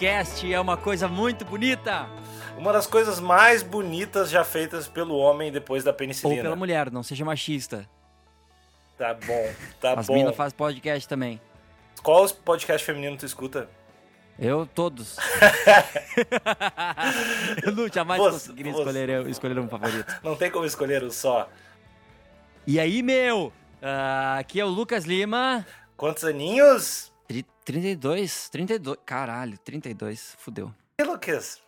Podcast é uma coisa muito bonita. Uma das coisas mais bonitas já feitas pelo homem depois da penicilina. Ou pela mulher, não seja machista. Tá bom, tá As bom. minas fazem podcast também. Qual podcast feminino tu escuta? Eu, todos. eu não jamais Você- conseguiria você- escolher, escolher um favorito. Não tem como escolher um só. E aí, meu? Ah, aqui é o Lucas Lima. Quantos aninhos? Tri- 32, 32. Caralho, 32. Fudeu. E Lucas?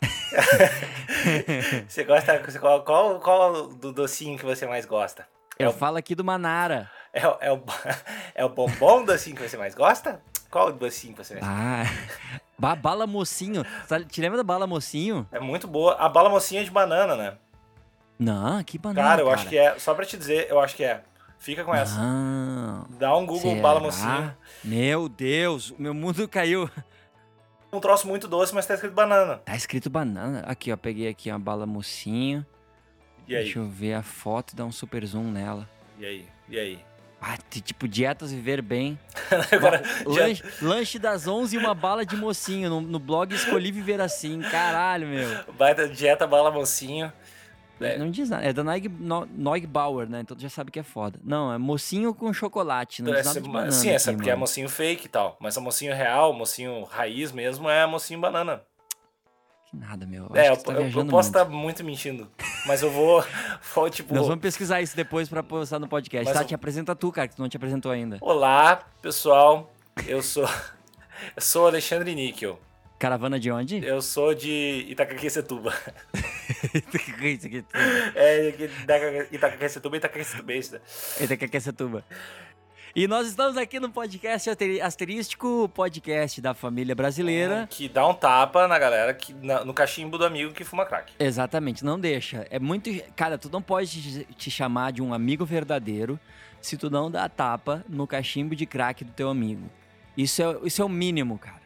você gosta. Qual, qual, qual do docinho que você mais gosta? É Eu o, falo aqui do Manara. é, o, é, o, é o bombom docinho que você mais gosta? Qual o docinho que você mais gosta? Ah, ba- bala mocinho. Sabe- Te lembra da bala mocinho? É muito boa. A bala mocinha é de banana, né? Não, que banana, Cara, eu acho que é. Só pra te dizer, eu acho que é. Fica com essa. Não. Dá um Google Será? bala mocinho. Meu Deus, o meu mundo caiu. Um troço muito doce, mas tá escrito banana. Tá escrito banana. Aqui, ó, peguei aqui uma bala mocinho. E aí? Deixa eu ver a foto e dar um super zoom nela. E aí? E aí? Ah, tipo, dietas viver bem. Agora, Lanche, lanche das 11 e uma bala de mocinho. No, no blog escolhi viver assim. Caralho, meu. Baita dieta bala mocinho. É. Não diz nada. É da Noig, no, Neugbauer, né? Então tu já sabe que é foda. Não, é mocinho com chocolate. Não diz Essa- nada de banana sim, essa aqui, porque é mano. mocinho fake e tal. Mas a mocinho real, mocinho raiz mesmo, é mocinho banana. Que nada, meu. Eu é, eu, que tu tá eu- eu posso estar muito mentindo. Mas eu vou. vou tipo. Nós vamos pesquisar isso depois pra postar no podcast. Mas tá, eu- te apresenta tu, cara, que tu não te apresentou ainda. Olá, pessoal. Eu sou. Eu sou Alexandre Níquel. Caravana de onde? Eu sou de Itacaquecetuba. É, Itacaquecetuba e Itacaquecetubense. Eita, que é essa tuba. E nós estamos aqui no podcast Asterístico, podcast da família brasileira. Que dá um tapa na galera, que, na- no cachimbo do amigo que fuma crack. Exatamente, não deixa. É muito. Cara, tu não pode te- te chamar de um amigo verdadeiro se tu não dá tapa no cachimbo de crack do teu amigo. Isso é, isso é o mínimo, cara.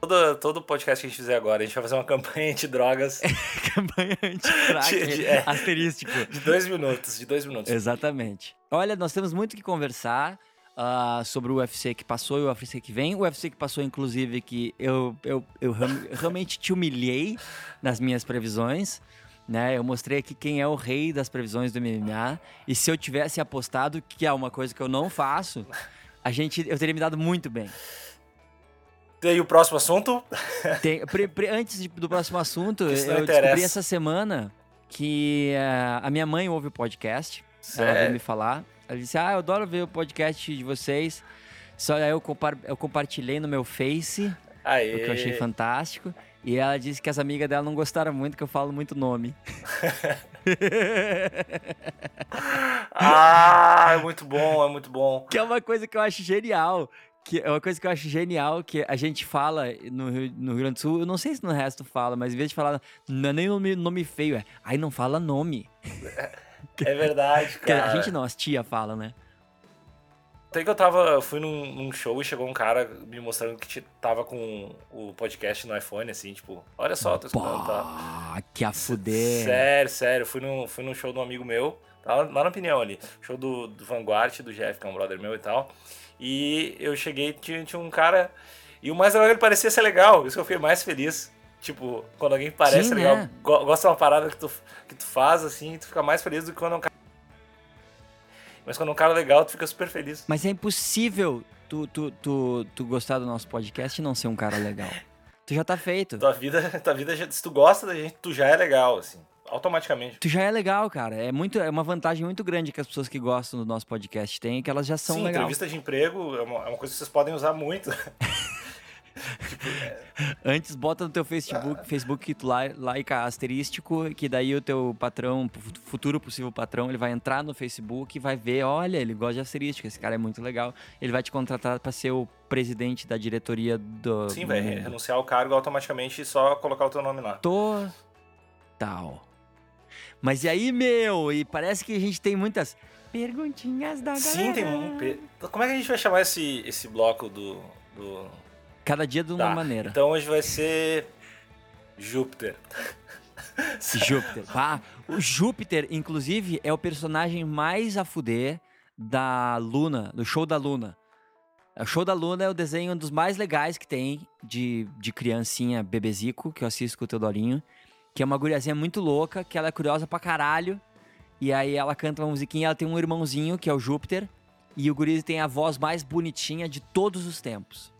Todo, todo podcast que a gente fizer agora, a gente vai fazer uma campanha de drogas Campanha anti-crack. É. Asterístico. de dois minutos. De dois minutos. Exatamente. Olha, nós temos muito que conversar ah, sobre o UFC que passou e o UFC que vem. O UFC que passou, inclusive, que eu, eu, eu realmente te humilhei nas minhas previsões. Né? Eu mostrei aqui quem é o rei das previsões do MMA. E se eu tivesse apostado, que é uma coisa que eu não faço, a gente, eu teria me dado muito bem. Aí o próximo assunto? Tem- pre- pre- antes de- do próximo assunto, eu não descobri interessa. essa semana que ah, a minha mãe ouve o podcast. Ela veio me falar. Ela disse: Ah, eu adoro ver o podcast de vocês. Só aí eu, compar- eu compartilhei no meu Face, Aí. o que eu achei fantástico. E ela disse que as amigas dela não gostaram muito, que eu falo muito nome. Ah, é muito bom, é muito bom. que é uma coisa que eu acho genial. Que é uma coisa que eu acho genial, que a gente fala no Rio, no Rio Grande do Sul, eu não sei se no resto fala, mas em vez de falar, não é nem nome, nome feio, é, aí não fala nome. É verdade, Que a cara. gente não, as tia fala, né? Tem que eu tava, eu fui num, num show e chegou um cara me mostrando que tava com o podcast no iPhone, assim, tipo, olha só, tô escutando, tá? Que a fuder. Sério, sério, fui num, fui num show de um amigo meu, tá lá, lá na opinião ali, show do, do Vanguard, do Jeff, que é um brother meu e tal, e eu cheguei, tinha, tinha um cara, e o mais legal é ele parecia ser legal, isso que eu fiquei mais feliz. Tipo, quando alguém parece Sim, legal, né? go- gosta de uma parada que tu, que tu faz, assim, tu fica mais feliz do que quando é um cara. Mas quando é um cara legal, tu fica super feliz. Mas é impossível tu, tu, tu, tu gostar do nosso podcast e não ser um cara legal. Tu já tá feito. Tua vida, tua vida se tu gosta da gente, tu já é legal, assim, automaticamente. Tu já é legal, cara. É, muito, é uma vantagem muito grande que as pessoas que gostam do nosso podcast têm, que elas já são Sim, legais. entrevista de emprego é uma, é uma coisa que vocês podem usar muito. Antes bota no teu Facebook, Facebook que tu like asterístico, que daí o teu patrão, fu- futuro possível patrão, ele vai entrar no Facebook e vai ver, olha, ele gosta de asterístico, esse cara é muito legal. Ele vai te contratar pra ser o presidente da diretoria do Sim, vai renunciar ao cargo automaticamente e só colocar o teu nome lá. Total. Mas e aí, meu? E parece que a gente tem muitas perguntinhas da galera. Sim, tem um. Como é que a gente vai chamar esse, esse bloco do. do... Cada dia de uma Tá, maneira. Então hoje vai ser. Júpiter. Júpiter. Ah, o Júpiter, inclusive, é o personagem mais a fuder da Luna, do show da Luna. O show da Luna é o desenho um dos mais legais que tem de, de criancinha bebezico, que eu assisto com o Teodorinho. Que é uma guriazinha muito louca, que ela é curiosa pra caralho. E aí ela canta uma musiquinha, ela tem um irmãozinho, que é o Júpiter. E o guri tem a voz mais bonitinha de todos os tempos.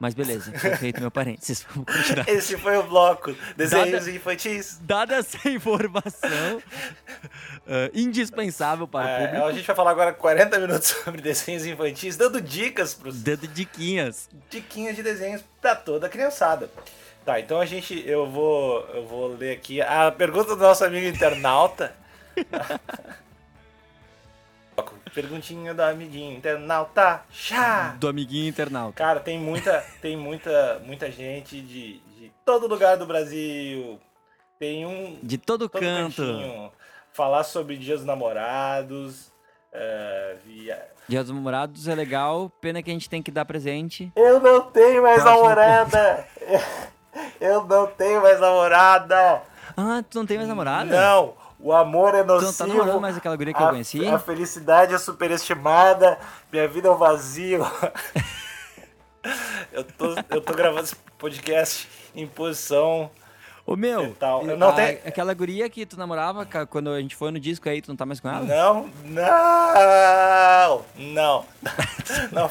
Mas beleza, foi feito meu parênteses. Vamos continuar. Esse foi o bloco. Desenhos Dada- infantis. Dada essa informação eh, indispensável para o É, público, a gente vai falar agora 40 minutos sobre desenhos infantis, dando dicas pros dando diquinhas. diquinhas de desenhos pra toda a criançada. Tá, então a gente, eu vou, eu vou ler aqui a pergunta do nosso amigo internauta. Perguntinha do amiguinho internauta. Chá! Do amiguinho internauta. Cara, tem muita, tem muita, muita gente de, de todo lugar do Brasil. Tem um De todo, todo canto. cantinho. Falar sobre dias dos namorados. é, via... Dia dos Namorados é legal, pena que a gente tem que dar presente. Eu não tenho mais Próximo namorada! Eu não tenho mais namorada! Ah, tu não tem mais namorada? Não! O amor é Tu não nocivo. tá namorando mais aquela guria que eu a, conheci? a felicidade é superestimada. Minha vida é um vazio. eu, tô, eu tô gravando esse podcast em posição. Ô meu, Tal. Eu não a- tenho- aquela guria que tu namorava quando a gente foi no disco aí, tu não tá mais com ela? Não, não, não, não.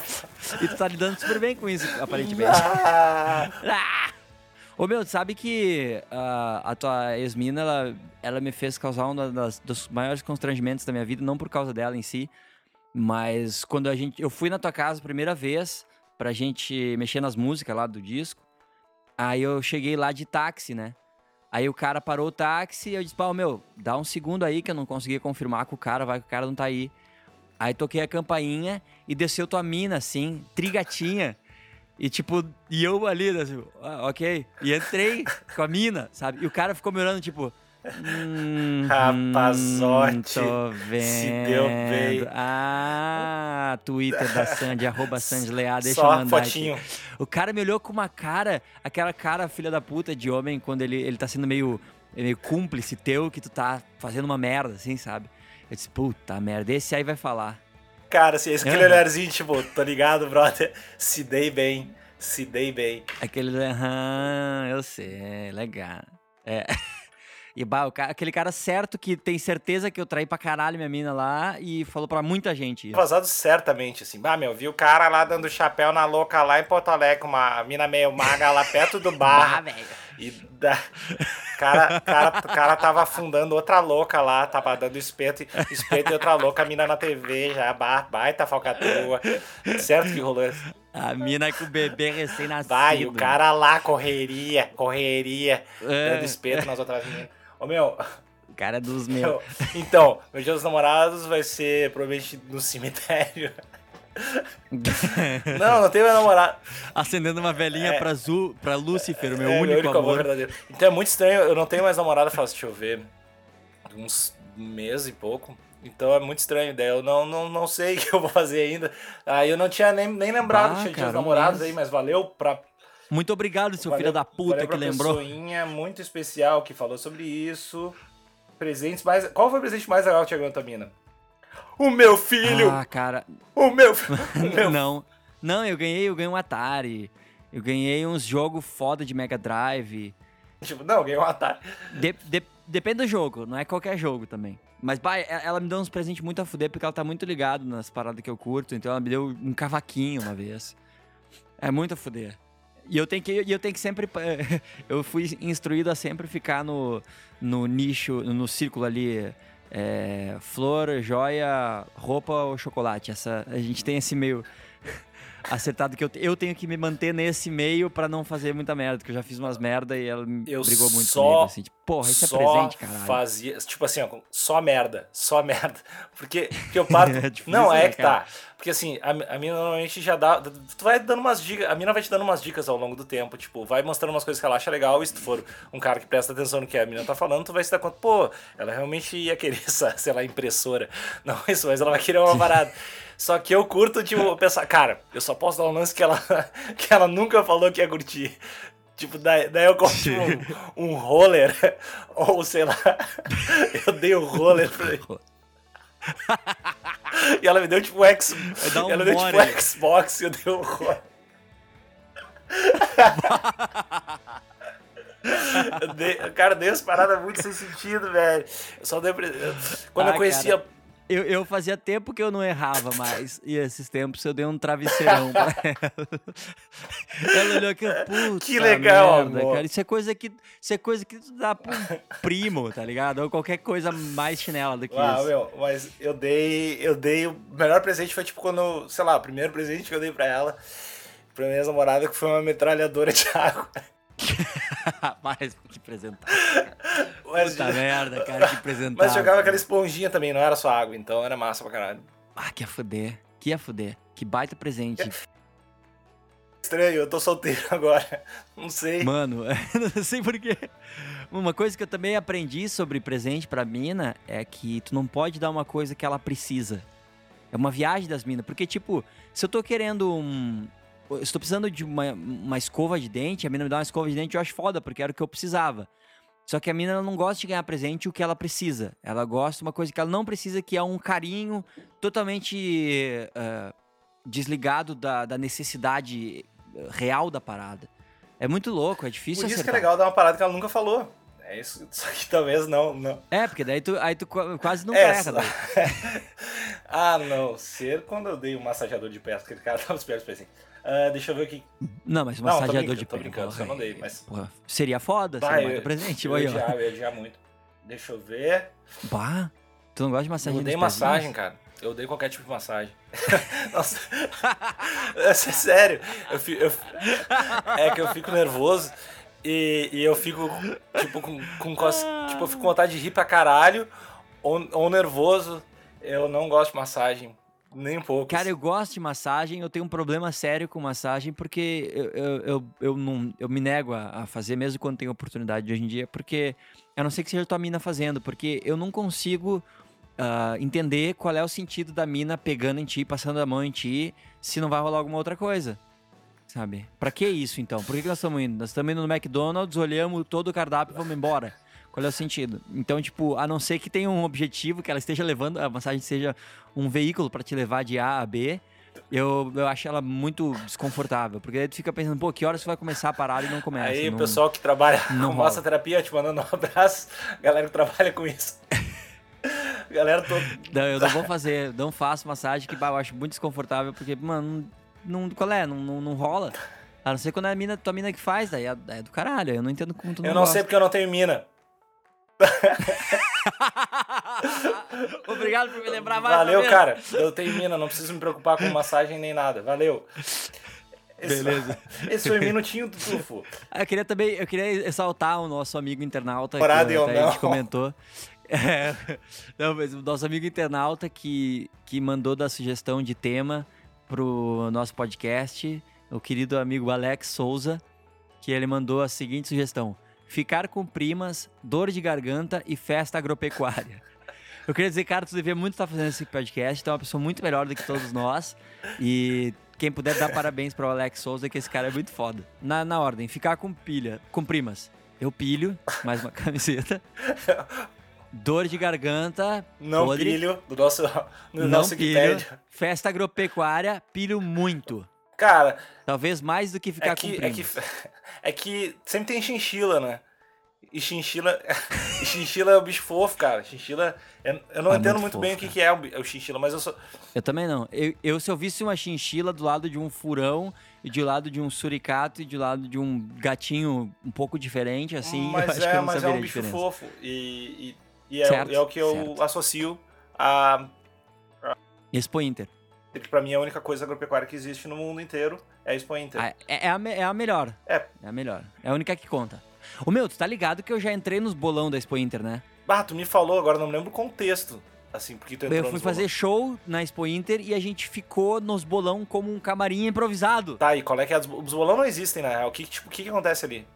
E tu tá lidando super bem com isso, aparentemente. Ô meu, sabe que ah, a tua ex-mina, ela, ela me fez causar um das, dos maiores constrangimentos da minha vida, não por causa dela em si, mas quando a gente. Eu fui na tua casa a primeira vez pra gente mexer nas músicas lá do disco. Aí eu cheguei lá de táxi, né? Aí o cara parou o táxi e eu disse, pau, meu, dá um segundo aí que eu não consegui confirmar com o cara, vai que o cara não tá aí. Aí toquei a campainha e desceu tua mina, assim, trigatinha. E tipo, e eu ali, né, assim, ah, ok. E entrei com a mina, sabe? E o cara ficou me olhando, tipo. Hum, Rapazote, tô vendo. se deu bem. Ah, Twitter da Sandy, arroba Sandy Leá, deixa eu Só mandar aqui. fotinho. O cara me olhou com uma cara, aquela cara filha da puta de homem, quando ele, ele tá sendo meio, meio cúmplice teu, que tu tá fazendo uma merda, assim, sabe? Eu disse, puta merda, esse aí vai falar. Cara, assim, aquele Aham. olharzinho, tipo, tô ligado, brother. Se dei bem, se dei bem. Aquele, aham, eu sei, legal. É. E bah, o ca- aquele cara certo que tem certeza que eu traí pra caralho minha mina lá e falou pra muita gente isso. Vazado certamente, assim. Ah, meu, vi o cara lá dando chapéu na louca lá em Porto Alegre, uma mina meio maga lá perto do Bah, bar. velho. E da... cara, cara, o cara tava afundando outra louca lá, tava dando espeto, espeto e outra louca, a mina na TV já, ba- baita falcatrua. Certo que rolou isso? A mina com o bebê recém-nascido. Vai, o cara lá, correria, correria, É. dando espeto nas outras meninas. Ô, meu, cara é dos meus. meu, então, meu dia dos namorados vai ser provavelmente no cemitério. Não, não tem mais namorado. Acendendo uma velhinha É. pra, Zu, pra Lúcifer, o meu é, único, amor. verdadeiro. Então é muito estranho, eu não tenho mais namorada, faz, deixa eu ver, uns mês e pouco. Então é muito estranho, daí eu não, não, não sei o que eu vou fazer ainda. Aí eu não tinha nem, nem lembrado que tinha dia cara, dos namorados aí, mas valeu pra. Muito obrigado, seu valeu, filho da puta que lembrou. pessoinha muito especial que falou sobre isso. Presentes mais. Qual foi o presente mais legal que tua mina? O meu filho! Ah, cara. O meu filho! Não. Não, eu ganhei, eu ganhei um Atari. Eu ganhei uns jogos foda de Mega Drive. Tipo, não, ganhei um Atari. De- de- depende do jogo, não é qualquer jogo também. Mas, pai, ela me deu uns presentes muito a fuder, porque ela tá muito ligada nas paradas que eu curto. Então ela me deu um cavaquinho uma vez. É muito a fuder. E eu tenho que, eu tenho que sempre. Eu fui instruído a sempre ficar no, no nicho, no círculo ali. é, flor, joia, roupa ou chocolate. Essa, a gente tem esse meio acertado que eu, eu tenho que me manter nesse meio pra não fazer muita merda, porque eu já fiz umas merda e ela me Eu brigou muito só- comigo, assim, tipo, porra, isso é presente, caralho. fazia, tipo assim, ó, só merda, só merda. Porque, porque eu parto. É difícil, não, é né, que cara? tá. Porque assim, a, a mina normalmente já dá. Tu vai dando umas dicas, a mina vai te dando umas dicas ao longo do tempo, tipo, vai mostrando umas coisas que ela acha legal, e se tu for um cara que presta atenção no que a mina tá falando, tu vai se dar conta, pô, ela realmente ia querer essa, sei lá, impressora. Não isso, mas ela vai querer uma parada. Só que eu curto, tipo, pensar, cara, eu só posso dar um lance que ela, que ela nunca falou que ia curtir. Tipo, daí, daí eu compro tipo, um, um roller, ou sei lá, eu dei o roller pra ele. e ela me deu tipo um X. dar um ela deu tipo um Xbox e eu dei um Roy. Eu dei- cara, dei umas paradas muito sem sentido, velho. Eu só dei. Quando Ah, eu conhecia. Eu, eu fazia tempo que eu não errava mais. E esses tempos eu dei um travesseirão pra ela. Ela olhou aqui, puta Que legal, merda, cara. Isso é coisa que isso é coisa que tu dá pra um primo, tá ligado? Ou qualquer coisa mais chinela do que Ah, isso. meu, mas eu dei. Eu dei. O melhor presente foi tipo quando. Sei lá, o primeiro presente que eu dei pra ela. Pra minha namorada, que foi uma metralhadora de água. Mas que apresentar. Mas, Puta merda, cara, que apresentar. mas jogava aquela esponjinha também, não era só água, então era massa pra caralho. Ah, que ia fuder. Que ia fuder. Que baita presente. Estranho, eu tô solteiro agora. Não sei. Mano, não sei porquê. Uma coisa que eu também aprendi sobre presente pra mina é que tu não pode dar uma coisa que ela precisa. É uma viagem das minas. Porque, tipo, se eu tô querendo um. Estou precisando de uma, uma escova de dente, a mina me dá uma escova de dente, eu acho foda, porque era o que eu precisava. Só que a mina não gosta de ganhar presente o que ela precisa. Ela gosta de uma coisa que ela não precisa, que é um carinho totalmente eh, desligado da, da necessidade eh, real da parada. É muito louco, é difícil Por isso que é acertar. legal dar uma parada que ela nunca falou. É isso, só que talvez não, não. É, porque daí tu, aí tu qua- quase não É, erra. ah, não. Ser quando eu dei um massageador de pés, aquele cara tava esperto assim. Ah, deixa eu ver. Não, mas um Não, tô massageador de tô pé. brincando, porra, só não dei, mas- porra, seria foda, Bah, seria eu- presente. Eu ó. odiar, eu ia odiar muito. Deixa eu ver. Bah, tu não gosta de Eu massagem odeio nos pezinhos? massagem, cara. Eu odeio qualquer tipo de massagem. Nossa. Essa é sério. Eu fi- eu- é que eu fico nervoso e, e eu fico, tipo, com, com cos- tipo, eu fico com vontade de rir pra caralho ou, ou nervoso. Eu não gosto de massagem, nem um pouco. Cara, eu gosto de massagem, eu tenho um problema sério com massagem, porque eu, eu, eu, eu não, eu me nego a, a fazer, mesmo quando tenho oportunidade de hoje em dia, porque a não ser que seja tua mina fazendo, porque eu não consigo ah, entender qual é o sentido da mina pegando em ti, passando a mão em ti, se não vai rolar alguma outra coisa. Sabe? Pra que isso então? Por que, que nós estamos indo? Nós estamos indo no McDonald's, olhamos todo o cardápio e vamos embora. Qual é o sentido? Então, tipo, a não ser que tenha um objetivo, que ela esteja levando, a massagem seja um veículo pra te levar de A a B, eu, eu acho ela muito desconfortável. Porque aí tu fica pensando, pô, que horas você vai começar a parada e não começa. Aí não... o pessoal que trabalha não com rola. massoterapia, te mandando um abraço. Galera que trabalha com isso. Galera toda. Não, eu não vou fazer, não faço massagem, que eu acho muito desconfortável, porque, mano, não, não- qual é? Não, não, não rola. A não ser quando é a mina, tua mina que faz, daí é, é do caralho. Eu não entendo como tu não Eu não gosta. sei porque eu não tenho mina. Obrigado por me lembrar mais. Valeu, cara. Eu tenho mina, não preciso me preocupar com massagem nem nada. Valeu. Esse, Beleza. Esse foi o minutinho do Tufo. Ah, Eu queria também, eu queria exaltar o nosso amigo internauta Parado que até a gente comentou. É, não, mas o nosso amigo internauta que, que mandou da sugestão de tema pro nosso podcast, o querido amigo Alex Souza, que ele mandou a seguinte sugestão: ficar com primas, dor de garganta e festa agropecuária. Eu queria dizer, cara, tu devia muito estar fazendo esse podcast, tu é uma pessoa muito melhor do que todos nós. E quem puder dar parabéns para o Alex Souza, que esse cara é muito foda. Na, na ordem, ficar com pilha, com primas. Eu pilho, mais uma camiseta. Dor de garganta, Não podre. pilho do nosso, do não nosso pilho. Festa agropecuária, pilho muito. Cara, Talvez mais do que ficar é com que, é, que, é que sempre tem chinchila, né? E chinchila, e chinchila é o bicho fofo, cara. Chinchila, eu, eu não É entendo muito muito fofo, bem o que, é o, chinchila, mas eu sou. Eu também não. Eu, eu, se eu visse uma chinchila do lado de um furão, e de lado de um suricato, e de lado de um gatinho um pouco diferente, assim, eu mas é, mas é um a bicho fofo. E, e, e é, Certo, é o que eu certo. associo a. Expo Inter. Que pra mim é a única coisa agropecuária que existe no mundo inteiro é a Expo Inter. Ah, É, é a, é a melhor. É. É a melhor. É a única que conta. O meu, tu tá ligado que eu já entrei nos bolão da Expo Inter, né? Ah, tu me falou, agora não me lembro o contexto. Assim, porque tu entrou Eu fui fazer bolões. show na Expo Inter e a gente ficou nos bolão como um camarim improvisado. Tá, e qual é que é? Os bolão não existem, na real. O que, tipo, o que, que acontece ali?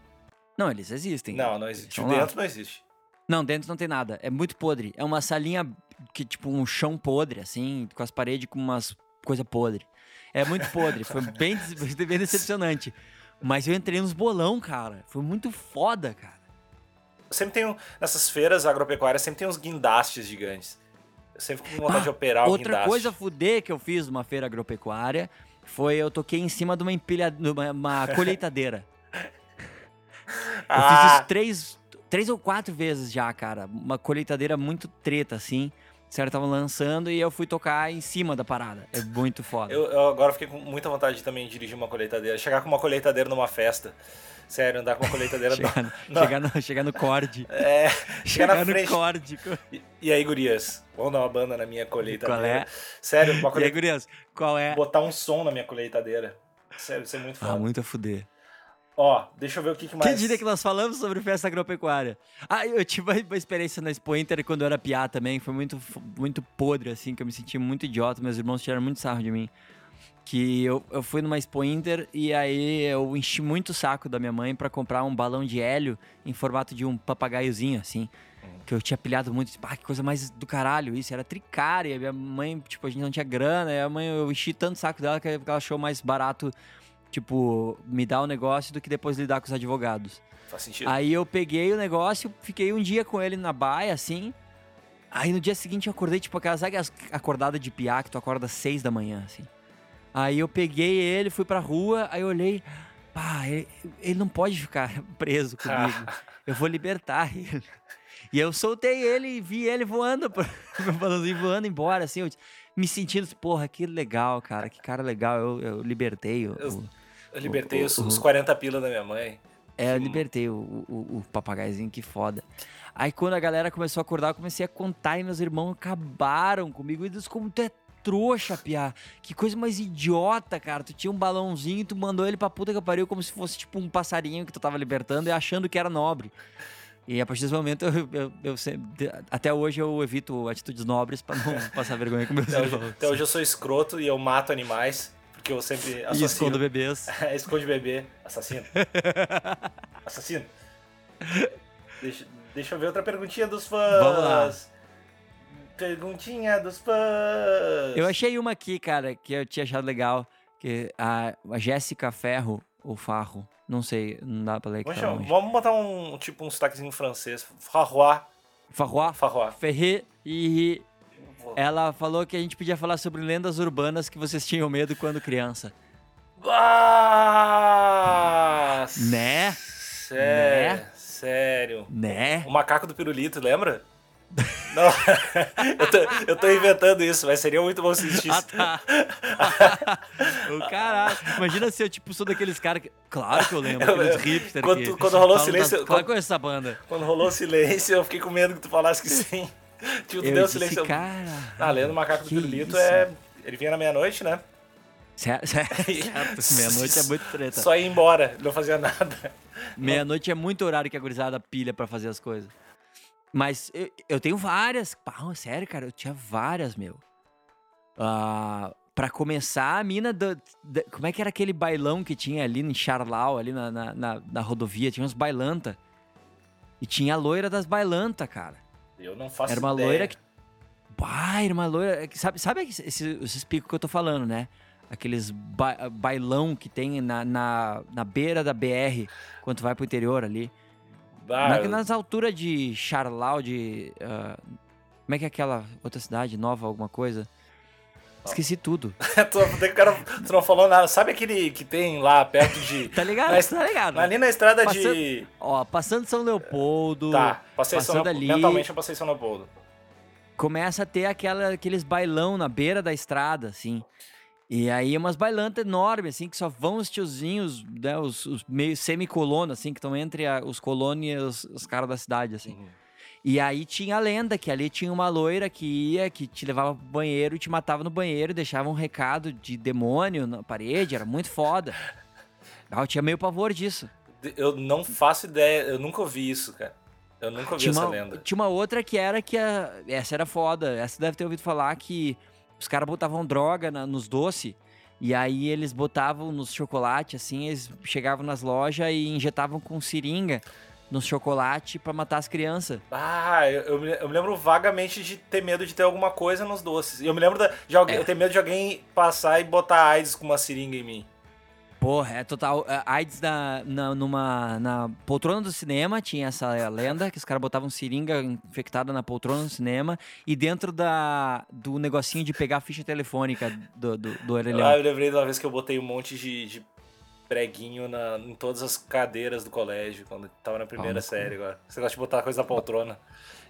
Não, eles existem. Não, não existe. Tipo, estão lá. dentro não existe. Não, dentro não tem nada. É muito podre. É uma salinha que, tipo, um chão podre, assim, com as paredes com umas coisa podre. É muito podre. Foi bem, bem decepcionante. Mas eu entrei nos bolão, cara. Foi muito foda, cara. Sempre tem um, nessas feiras agropecuárias sempre tem uns guindastes gigantes. Eu sempre fico com vontade de operar o Outra guindaste. coisa fuder que eu fiz numa feira agropecuária foi eu toquei em cima de uma empilha, uma, uma colheitadeira. Eu fiz Ah, isso três, três ou quatro vezes já, cara. Uma colheitadeira muito treta, assim. Os caras estavam lançando e eu fui tocar em cima da parada. É muito foda. eu, eu agora fiquei com muita vontade de também dirigir uma colheitadeira. Chegar com uma colheitadeira numa festa. Sério, andar com uma colheitadeira. chegar, no, Não. chegar, no, chegar no corde. É, chegar Chegar na no frente. corde. E, e aí, gurias? Vamos dar uma banda na minha colheitadeira. Qual é? Sério, uma E aí, colheitadeira. gurias, qual é? Botar um som na minha colheitadeira. Sério, isso é muito foda. Ah, muito a fuder. Ó, deixa eu ver o que, que mais. Que dia que nós falamos sobre festa agropecuária? Ah, eu tive uma experiência na Expo Inter quando eu era piá também. Foi muito, muito podre, assim, que eu me senti muito idiota. Meus irmãos tiraram muito sarro de mim. Que eu, eu fui numa Expo Inter e aí eu enchi muito o saco da minha mãe pra comprar um balão de hélio em formato de um papagaiozinho, assim. Que eu tinha pilhado muito. Tipo, ah, que coisa mais do caralho isso. Era tricária. E minha mãe, tipo, a gente não tinha grana. E a mãe, eu enchi tanto o saco dela que ela achou mais barato, tipo, me dar o negócio do que depois lidar com os advogados. Faz sentido. Aí eu peguei o negócio, fiquei um dia com ele na baia, assim. Aí no dia seguinte eu acordei, tipo, aquelas acordadas de piá que tu acorda às seis da manhã, assim. Aí eu peguei ele, fui pra rua, aí eu olhei, pá, ele, ele não pode ficar preso comigo. Eu vou libertar ele. E eu soltei ele e vi ele voando, meu balãozinho voando embora, assim, eu me sentindo, porra, que legal, cara, que cara legal, eu, eu libertei Eu- o- Eu libertei o- os, o- os 40 pila da minha mãe. é, eu libertei o, o, o papagaizinho, que foda. Aí quando a galera começou a acordar, eu comecei a contar e meus irmãos acabaram comigo. E disse, como tu é trouxa, piá. Que coisa mais idiota, cara. Tu tinha um balãozinho e tu mandou ele pra puta que pariu como se fosse tipo um passarinho que tu tava libertando e achando que era nobre. E a partir desse momento, eu, eu, eu sempre- até hoje eu evito atitudes nobres pra não passar vergonha com meus Até hoje, irmãos. até hoje eu sou escroto e eu mato animais, porque eu sempre E assassino. escondo bebês. Esconde bebê. Assassino. Assassino. Deixa, deixa eu ver outra perguntinha dos fãs. Vamos lá. Perguntinha dos fãs. Eu achei uma aqui, cara, que eu tinha achado legal. Que a, a Jéssica Ferro, ou Farro, não sei, não dá pra ler que Vamos, tá vamos botar um tipo um sotaquezinho francês. Farrois. Farroa, Farrois. Ferré e ela falou que a gente podia falar sobre lendas urbanas que vocês tinham medo quando criança. Ah, Né? Sério. Né? Sério. Né? O macaco do pirulito, lembra? Não, eu, tô, eu tô inventando isso, mas seria muito bom se existisse. Ah, tá. o caralho. Imagina se eu, tipo, sou daqueles caras que. Claro que eu lembro, aqueles hipster quando- que quando rolou o silêncio, quando- Claro que eu conheço essa banda. Quando rolou o silêncio, eu fiquei com medo que tu falasse que sim. Tipo, tu Eu deu disse, silêncio. cara. Ah, lendo o macaco do pirulito é. Ele vinha na meia-noite, né? Certo, certo. Meia-noite é muito treta. Só ia embora, não fazia nada. Meia-noite é muito horário que a gurizada pilha pra fazer as coisas. Mas eu, eu tenho várias. Pá, sério, cara, eu tinha várias, meu. Ah, pra começar, a mina do, da- Como é que era aquele bailão que tinha ali em Charlau, ali na, na, na- na rodovia? Tinha uns bailanta. E tinha a loira das bailanta, cara. Eu não faço Era uma ideia. loira que. Bah, era uma loira. Sabe, sabe esse, esse- esses picos que eu tô falando, né? Aqueles ba- bailão que tem na, na, na beira da BR, quando tu vai pro interior ali. Ah, Na- eu- nas alturas de Charlau, de. ah, como é que é aquela outra cidade nova, alguma coisa? Esqueci tudo. tu, cara, tu não falou nada. Sabe aquele que tem lá perto de. Tá ligado? Mas- tá ligado? Ali na estrada Passando- de. Ó, passando São Leopoldo. Tá, passei São passando Leopoldo. ali. Mentalmente eu passei São Leopoldo. começa a ter aquela, aqueles bailão na beira da estrada, assim. E aí umas bailantas enormes, assim, que só vão os tiozinhos, né, os, os meio semi-colonos, assim, que estão entre a- os colonos e os, os caras da cidade, assim. Uhum. E aí tinha a lenda que ali tinha uma loira que ia, que te levava pro banheiro e te matava no banheiro, deixava um recado de demônio na parede, era muito foda. Ah, Eu tinha meio pavor disso. Eu não faço ideia, eu nunca ouvi isso, cara. Eu nunca ouvi Tinha essa uma, lenda. tinha uma outra que era que a, essa era foda. Essa deve ter ouvido falar que os caras botavam droga na- nos doces. E aí eles botavam nos chocolates, assim, eles chegavam nas lojas e injetavam com seringa nos chocolates pra matar as crianças. Ah, eu, eu me, eu me lembro vagamente de ter medo de ter alguma coisa nos doces. Eu me lembro da- de alguém, É. eu ter medo de alguém passar e botar AIDS com uma seringa em mim. Porra, é total. A AIDS na, na, numa, na poltrona do cinema tinha essa lenda que os caras botavam seringa infectada na poltrona do cinema e dentro da, do negocinho de pegar a ficha telefônica do, do, do orelhão. Ah, eu lembrei uma vez que eu botei um monte de, de preguinho na, em todas as cadeiras do colégio, quando tava na primeira série agora. Você gosta de botar coisa na poltrona.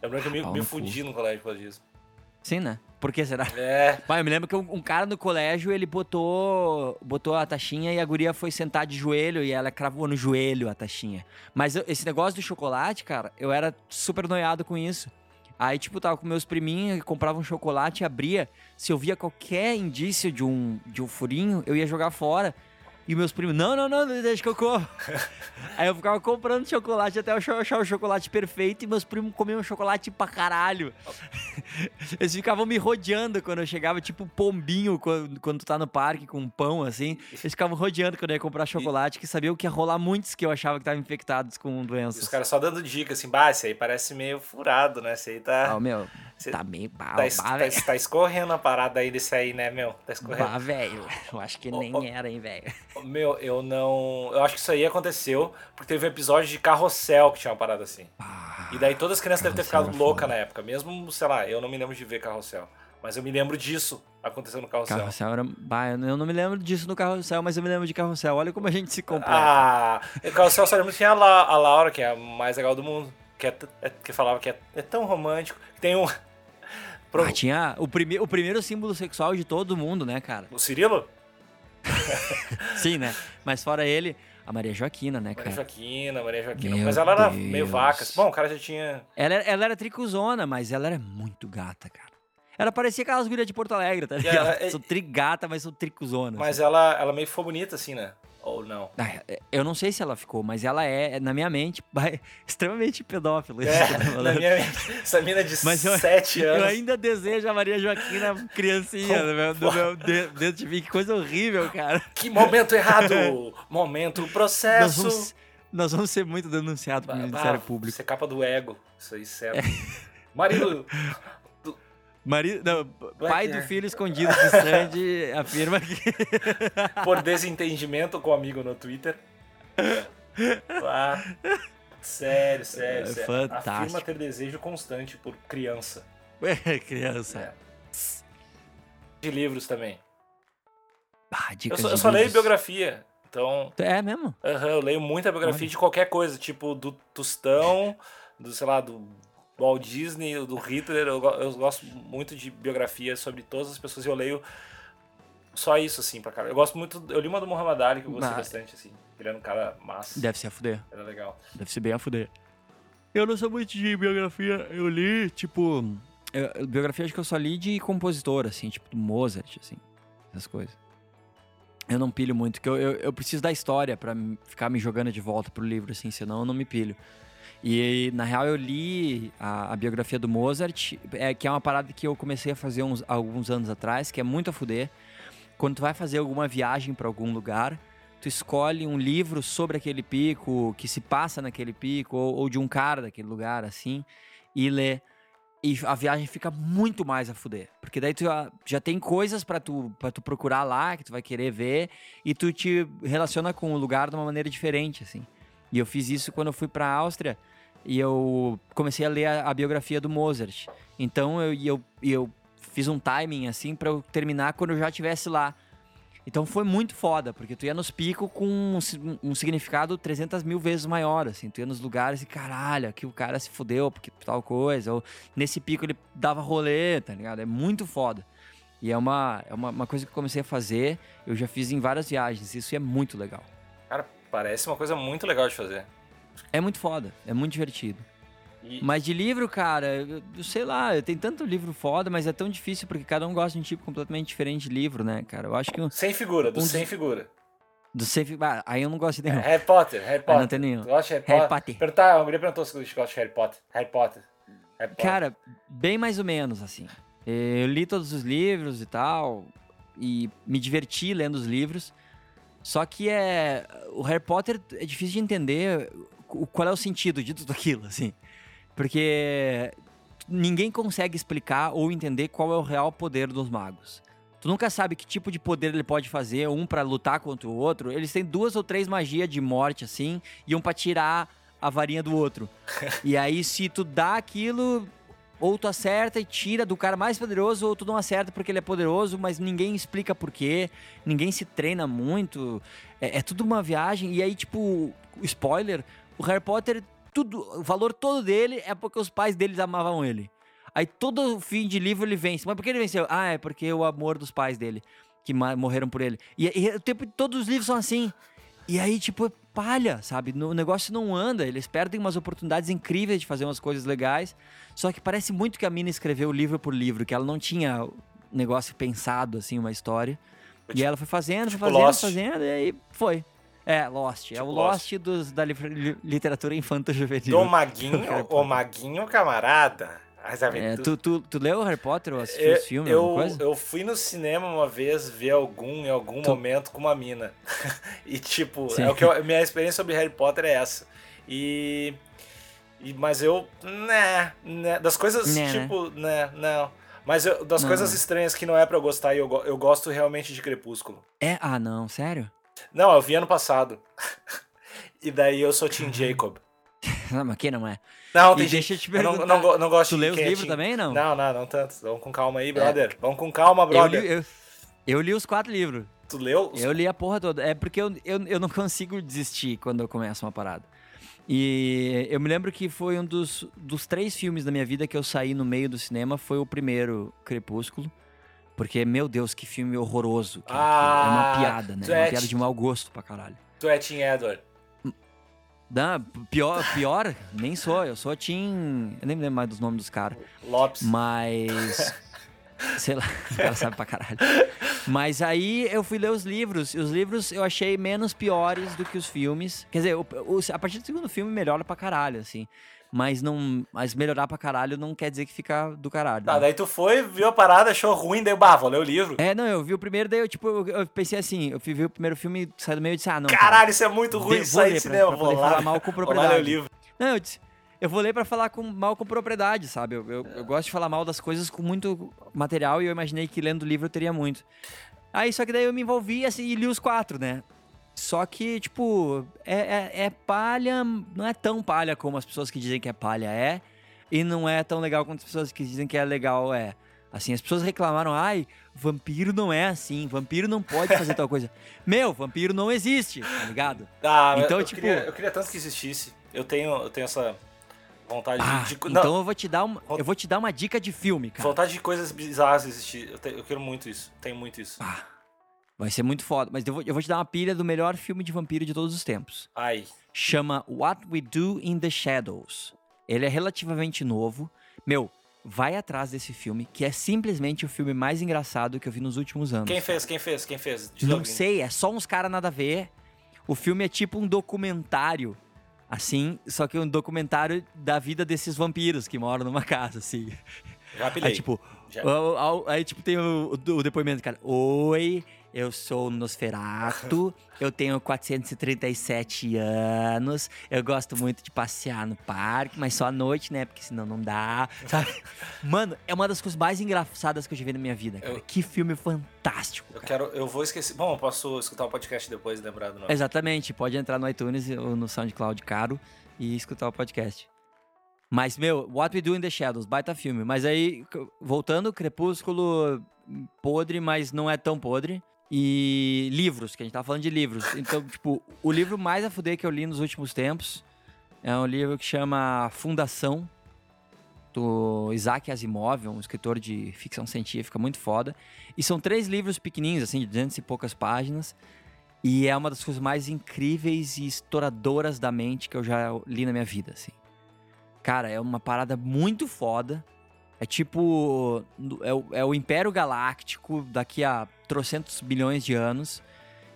Eu lembro que eu me, me fudi no colégio por causa disso. Sim, né? Por que será? É, Pai, eu me lembro que um, um cara no colégio, ele botou, botou a taxinha e a guria foi sentar de joelho e ela cravou no joelho a taxinha. Mas eu- esse negócio do chocolate, cara, eu era super noiado com isso. Aí, tipo, tava com meus priminhos, comprava um chocolate e abria. Se eu via qualquer indício de um, de um furinho, eu ia jogar fora. E meus primos, não, não, não, deixa que eu como. Aí eu ficava comprando chocolate até eu achar o chocolate perfeito e meus primos comiam chocolate pra caralho. Eles ficavam me rodeando quando eu chegava, tipo pombinho quando, quando tu tá no parque com um pão, assim. Eles ficavam rodeando quando eu ia comprar chocolate, que sabiam que ia rolar muitos que eu achava que estavam infectados com e doenças. os caras só dando dica assim, bah, esse aí parece meio furado, né? Esse aí tá. Ah, meu, Cê- tá meio... Bah, Tá, bah, tá, tá escorrendo a parada aí desse aí, né, meu? Tá escorrendo. Bah, velho. Eu acho que nem era, hein, velho. Meu, eu não. Eu acho que isso aí aconteceu porque teve um episódio de carrossel que tinha uma parada assim. Bah, E daí todas as crianças devem ter ficado loucas foda. na época. Mesmo, sei lá, eu não me lembro de ver carrossel. Mas eu me lembro disso acontecendo no carrossel. Carrossel era... Bah, eu não me lembro disso no carrossel, mas eu me lembro de carrossel. Olha como a gente se completa. Ah, o carrossel só lembro que tinha a, La- a Laura, que é a mais legal do mundo. Que, é, t- é- que falava que é, é tão romântico. Tem um. Pro- Ah, tinha o, prime o primeiro símbolo sexual de todo mundo, né, cara? O Cirilo? Sim, né? Mas fora ele, a Maria Joaquina, né, Maria cara? Joaquina, Maria Joaquina. Meu Mas ela era Deus. meio vaca. assim. Bom, o cara já tinha. Ela, era- ela era tricuzona, mas ela era muito gata, cara. Ela parecia aquelas gurias de Porto Alegre, tá ligado? ela é- São trigata, mas são tricuzonas. Mas ela, ela meio ficou bonita assim, né? Ou não? Ah, Eu não sei se ela ficou, mas ela é, na minha mente, extremamente pedófila. É, eu tô na minha mente, essa mina de Mas eu- 7 Eu anos. ainda desejo a Maria Joaquina criancinha meu, no meu de- dentro de mim. Que coisa horrível, cara. Que momento errado! momento Nós processo. vamos, nós vamos ser muito denunciados pelo Ministério Público. Isso é capa do ego. Isso aí, certo. Marido, Marido, não, pai ter. do filho escondido de Sandy afirma que. por desentendimento com o amigo no Twitter. Ah, sério, sério, É sério. fantástico. Afirma ter desejo constante por criança. Ué, criança. É. De livros também. Ah, Eu só, eu só leio biografia. Então, É mesmo? aham, eu leio muita biografia Olha. de qualquer coisa. Tipo, do Tostão, do, sei lá, do Walt Disney, do Hitler. Eu, eu gosto muito de biografia sobre todas as pessoas e eu leio só isso, assim, pra cara. Eu gosto muito... Eu li uma do Muhammad Ali que eu gostei Mas- bastante, assim. Ele era um cara massa. Deve ser a fuder. Era legal. Deve ser bem a fuder. Eu não sou muito de biografia. Eu li, tipo. eu- biografia acho que eu só li de compositor, assim, tipo do Mozart, assim. Essas coisas. Eu não pilho muito, porque eu, eu, eu preciso da história pra m- ficar me jogando de volta pro livro, assim, senão eu não me pilho. E na real eu li a, a biografia do Mozart, é, que é uma parada que eu comecei a fazer uns, alguns anos atrás, que é muito a fuder. Quando tu vai fazer alguma viagem pra algum lugar, tu escolhe um livro sobre aquele pico, que se passa naquele pico, ou, ou de um cara daquele lugar, assim, e lê. E a viagem fica muito mais a fuder. Porque daí tu já, já tem coisas pra tu, tu procurar lá, que tu vai querer ver, e tu te relaciona com o lugar de uma maneira diferente, assim. E eu fiz isso quando eu fui pra Áustria, e eu comecei a ler a, a biografia do Mozart. Então eu, eu, eu fiz um timing, assim, pra eu terminar quando eu já estivesse lá. Então foi muito foda, porque tu ia nos picos com um, um significado 300 mil vezes maior, assim. Tu ia nos lugares e, caralho, aqui o cara se fudeu porque tal coisa. Ou nesse pico ele dava rolê, tá ligado? É muito foda. E é uma, é uma, uma coisa que eu comecei a fazer, eu já fiz em várias viagens. Isso é muito legal. Cara, parece uma coisa muito legal de fazer. É muito foda, é muito divertido. E, Mas de livro, cara, eu, eu sei lá, tem tanto livro foda, mas é tão difícil porque cada um gosta de um tipo completamente diferente de livro, né, cara? Eu acho que o- sem figura, do um sem figura. do Safe. Ah, aí eu não gosto de nenhum. Harry Potter, Harry Ah, Potter. não tem nenhum. Tu gosta de Harry, Harry Potter? Potter. Perguntar, a guria perguntou se eu gosto de Harry Potter. Harry Potter. Harry Potter. Cara, bem mais ou menos, assim. Eu li todos os livros e tal, e me diverti lendo os livros. Só que é. O Harry Potter é difícil de entender qual é o sentido de tudo aquilo, assim. Porque ninguém consegue explicar ou entender qual é o real poder dos magos. Tu nunca sabe que tipo de poder ele pode fazer, um pra lutar contra o outro. Eles têm duas ou três magias de morte, assim, e um pra tirar a varinha do outro. e aí, se tu dá aquilo, ou tu acerta e tira do cara mais poderoso, ou tu não acerta porque ele é poderoso, mas ninguém explica por quê, ninguém se treina muito. É, é tudo uma viagem. E aí, tipo, spoiler, o Harry Potter, tudo, o valor todo dele é porque os pais deles amavam ele. Aí todo fim de livro ele vence. Mas por que ele venceu? Ah, é porque o amor dos pais dele, que morreram por ele. E, e o tempo todos os livros são assim. E aí, tipo, é palha, sabe? O negócio não anda. Eles perdem umas oportunidades incríveis de fazer umas coisas legais. Só que parece muito que a mina escreveu livro por livro, que ela não tinha negócio pensado, assim, uma história. Tipo, e ela foi fazendo, foi tipo fazendo, Lost. fazendo, e aí foi. É, Lost. Tipo é o Lost, Lost dos, da literatura infanto-juvenil. Do Maguinho, o Maguinho camarada. As É, tu, tu, tu leu Harry Potter ou assistiu os filmes? Eu, eu fui no cinema uma vez ver algum, em algum tu... momento, com uma mina. e tipo, é o que eu, minha experiência sobre Harry Potter é essa. E. e mas eu. Né, né. Das coisas, né, né? tipo, né, não. Mas eu, das não. coisas estranhas que não é pra eu gostar, eu, eu gosto realmente de Crepúsculo. É? Ah, não, sério? Não, eu vi ano passado. e daí eu sou Tim Jacob. Não, mas quem não é? Não, tem e deixa eu te perguntar. Eu não, não, não gosto tu de lê os livros também, não? Não, não, não tanto. Vamos com calma aí, brother. É. Vamos com calma, brother. Eu li, eu, eu li os quatro livros. Tu leu? Eu li a porra toda. É porque eu, eu, eu não consigo desistir quando eu começo uma parada. E eu me lembro que foi um dos, dos três filmes da minha vida que eu saí no meio do cinema. Foi o primeiro, Crepúsculo. Porque, meu Deus, que filme horroroso. Ah, é uma piada, né? É uma piada de mau gosto pra caralho. Tu é Tim Edward. Não, pior, pior, nem sou. Eu sou Tim. Eu nem me lembro mais dos nomes dos caras. Lopes. Mas. sei lá, o cara sabe pra caralho. Mas aí eu fui ler os livros. E os livros eu achei menos piores do que os filmes. Quer dizer, a partir do segundo filme melhora pra caralho, assim mas não. Mas melhorar pra caralho não quer dizer que fica do caralho. Tá, né? daí tu foi, viu a parada, achou ruim, daí, bah, vou ler o livro. É, não, eu vi o primeiro, daí eu, tipo, eu, eu pensei assim, eu ver o primeiro filme, saí do meio e disse, ah, não. Caralho, cara, isso é muito ruim, sair do cinema, vou lá. falar mal com propriedade. Vou lá ler o livro. Não, eu disse. Eu vou ler pra falar com, mal com propriedade, sabe? Eu, eu, eu, gosto de falar mal das coisas com muito material e eu imaginei que lendo o livro eu teria muito. Aí, só que daí eu me envolvi assim, e li os quatro, né? Só que, tipo, é, é, é, palha, não é tão palha como as pessoas que dizem que é palha é, e não é tão legal quanto as pessoas que dizem que é legal é. Assim, as pessoas reclamaram, ai, vampiro não é assim, vampiro não pode fazer tal coisa. Meu, vampiro não existe, tá ligado? Ah, então, eu, tipo. Queria, eu queria tanto que existisse. Eu tenho, eu tenho essa vontade ah, de. Então eu vou te dar uma, eu vou te dar uma dica de filme, cara. Vontade de coisas bizarras existir. Eu, te, eu quero muito isso. Tenho muito isso. Ah. Vai ser muito foda. Mas eu vou, eu vou te dar uma pilha do melhor filme de vampiro de todos os tempos. Ai. Chama What We Do in the Shadows. Ele é relativamente novo. Meu, vai atrás desse filme, que é simplesmente o filme mais engraçado que eu vi nos últimos anos. Quem fez? Quem fez? Quem fez? Diz Não alguém. sei, é só uns caras nada a ver. O filme é tipo um documentário, assim, só que um documentário da vida desses vampiros que moram numa casa, assim. Já. Aí, tipo, Já. aí, tipo, tem o, o depoimento, cara. Oi, eu sou Nosferato, eu tenho 437 anos, eu gosto muito de passear no parque, mas só à noite, né? Porque senão não dá, sabe? Mano, é uma das coisas mais engraçadas que eu já vi na minha vida, cara. Eu, que filme fantástico. Eu quero, eu vou esquecer. Bom, eu posso escutar o podcast depois e lembrar do nome. Exatamente, pode entrar no iTunes ou no SoundCloud caro e escutar o podcast. Mas, meu, What We Do in the Shadows, baita filme. Mas aí, voltando, Crepúsculo podre, mas não é tão podre. E livros, que a gente tava falando de livros. Então, tipo, o livro mais a fuder que eu li nos últimos tempos é um livro que chama Fundação, do Isaac Asimov, um escritor de ficção científica muito foda. E são três livros pequenininhos, assim, de 200 e poucas páginas. E é uma das coisas mais incríveis e estouradoras da mente que eu já li na minha vida, assim. Cara, é uma parada muito foda. É tipo. É o, é o Império Galáctico daqui a trocentos bilhões de anos.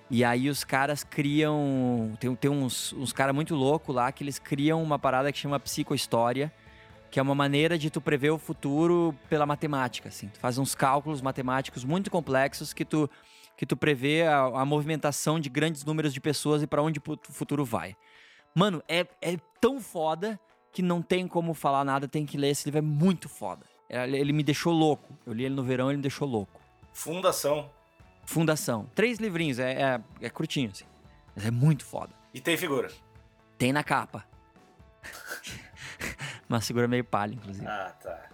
E aí os caras criam. Tem, tem uns, uns caras muito loucos lá que eles criam uma parada que chama psicohistória, que é uma maneira de tu prever o futuro pela matemática, assim. Tu faz uns cálculos matemáticos muito complexos que tu, que tu prevê a, a movimentação de grandes números de pessoas e para onde o futuro vai. Mano, é, é tão foda que não tem como falar nada, tem que ler esse livro, é muito foda. Ele me deixou louco. Eu li ele no verão, ele me deixou louco. Fundação. Fundação. Três livrinhos, é, é, é curtinho, assim. Mas é muito foda. E tem figura. Tem na capa. Uma figura meio palha, inclusive. Ah, tá.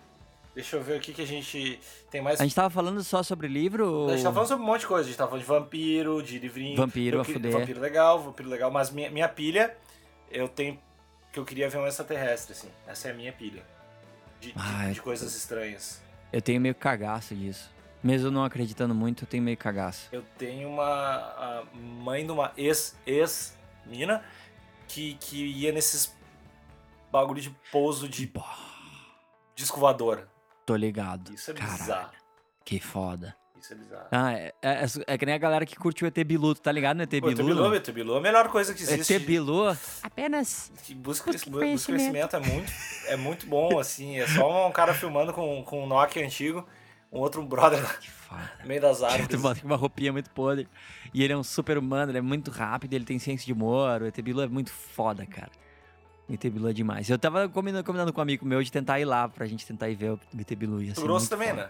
Deixa eu ver o que, que a gente tem mais. A gente tava falando só sobre livro? A gente tava falando sobre um monte de coisa. A gente tava falando de vampiro, de livrinho. Vampiro, Eu a fuder. Vampiro legal, vampiro legal. Mas minha, minha pilha, eu tenho. Que eu queria ver um extraterrestre, assim. Essa é a minha pilha. De, de- de coisas estranhas. Eu tenho meio cagaço disso. Mesmo não acreditando muito, eu tenho meio cagaço. Eu tenho uma a mãe de uma ex, ex mina que, que ia nesses bagulho de pouso de Pô, disco voador. tô ligado. Isso é Caralho, bizarro. Que foda. Isso é bizarro. Ah, é, é, é que nem a galera que curte o ET Bilu, tu tá ligado no ET Bilu? ET Bilu? ET Bilu é a melhor coisa que existe. ET Bilu, apenas Que busca, busca conhecimento. conhecimento. é muito, é muito bom, assim. É só um cara filmando com, com um Nokia antigo, um outro brother Que foda. no meio das árvores. com uma roupinha muito podre. E ele é um super humano, ele é muito rápido, ele tem ciência de humor. O ET Bilu é muito foda, cara. O ET Bilu é demais. Eu tava combinando, combinando com um amigo meu de tentar ir lá pra gente tentar ir ver o ET Bilu. Ia Grosso também, foda. né?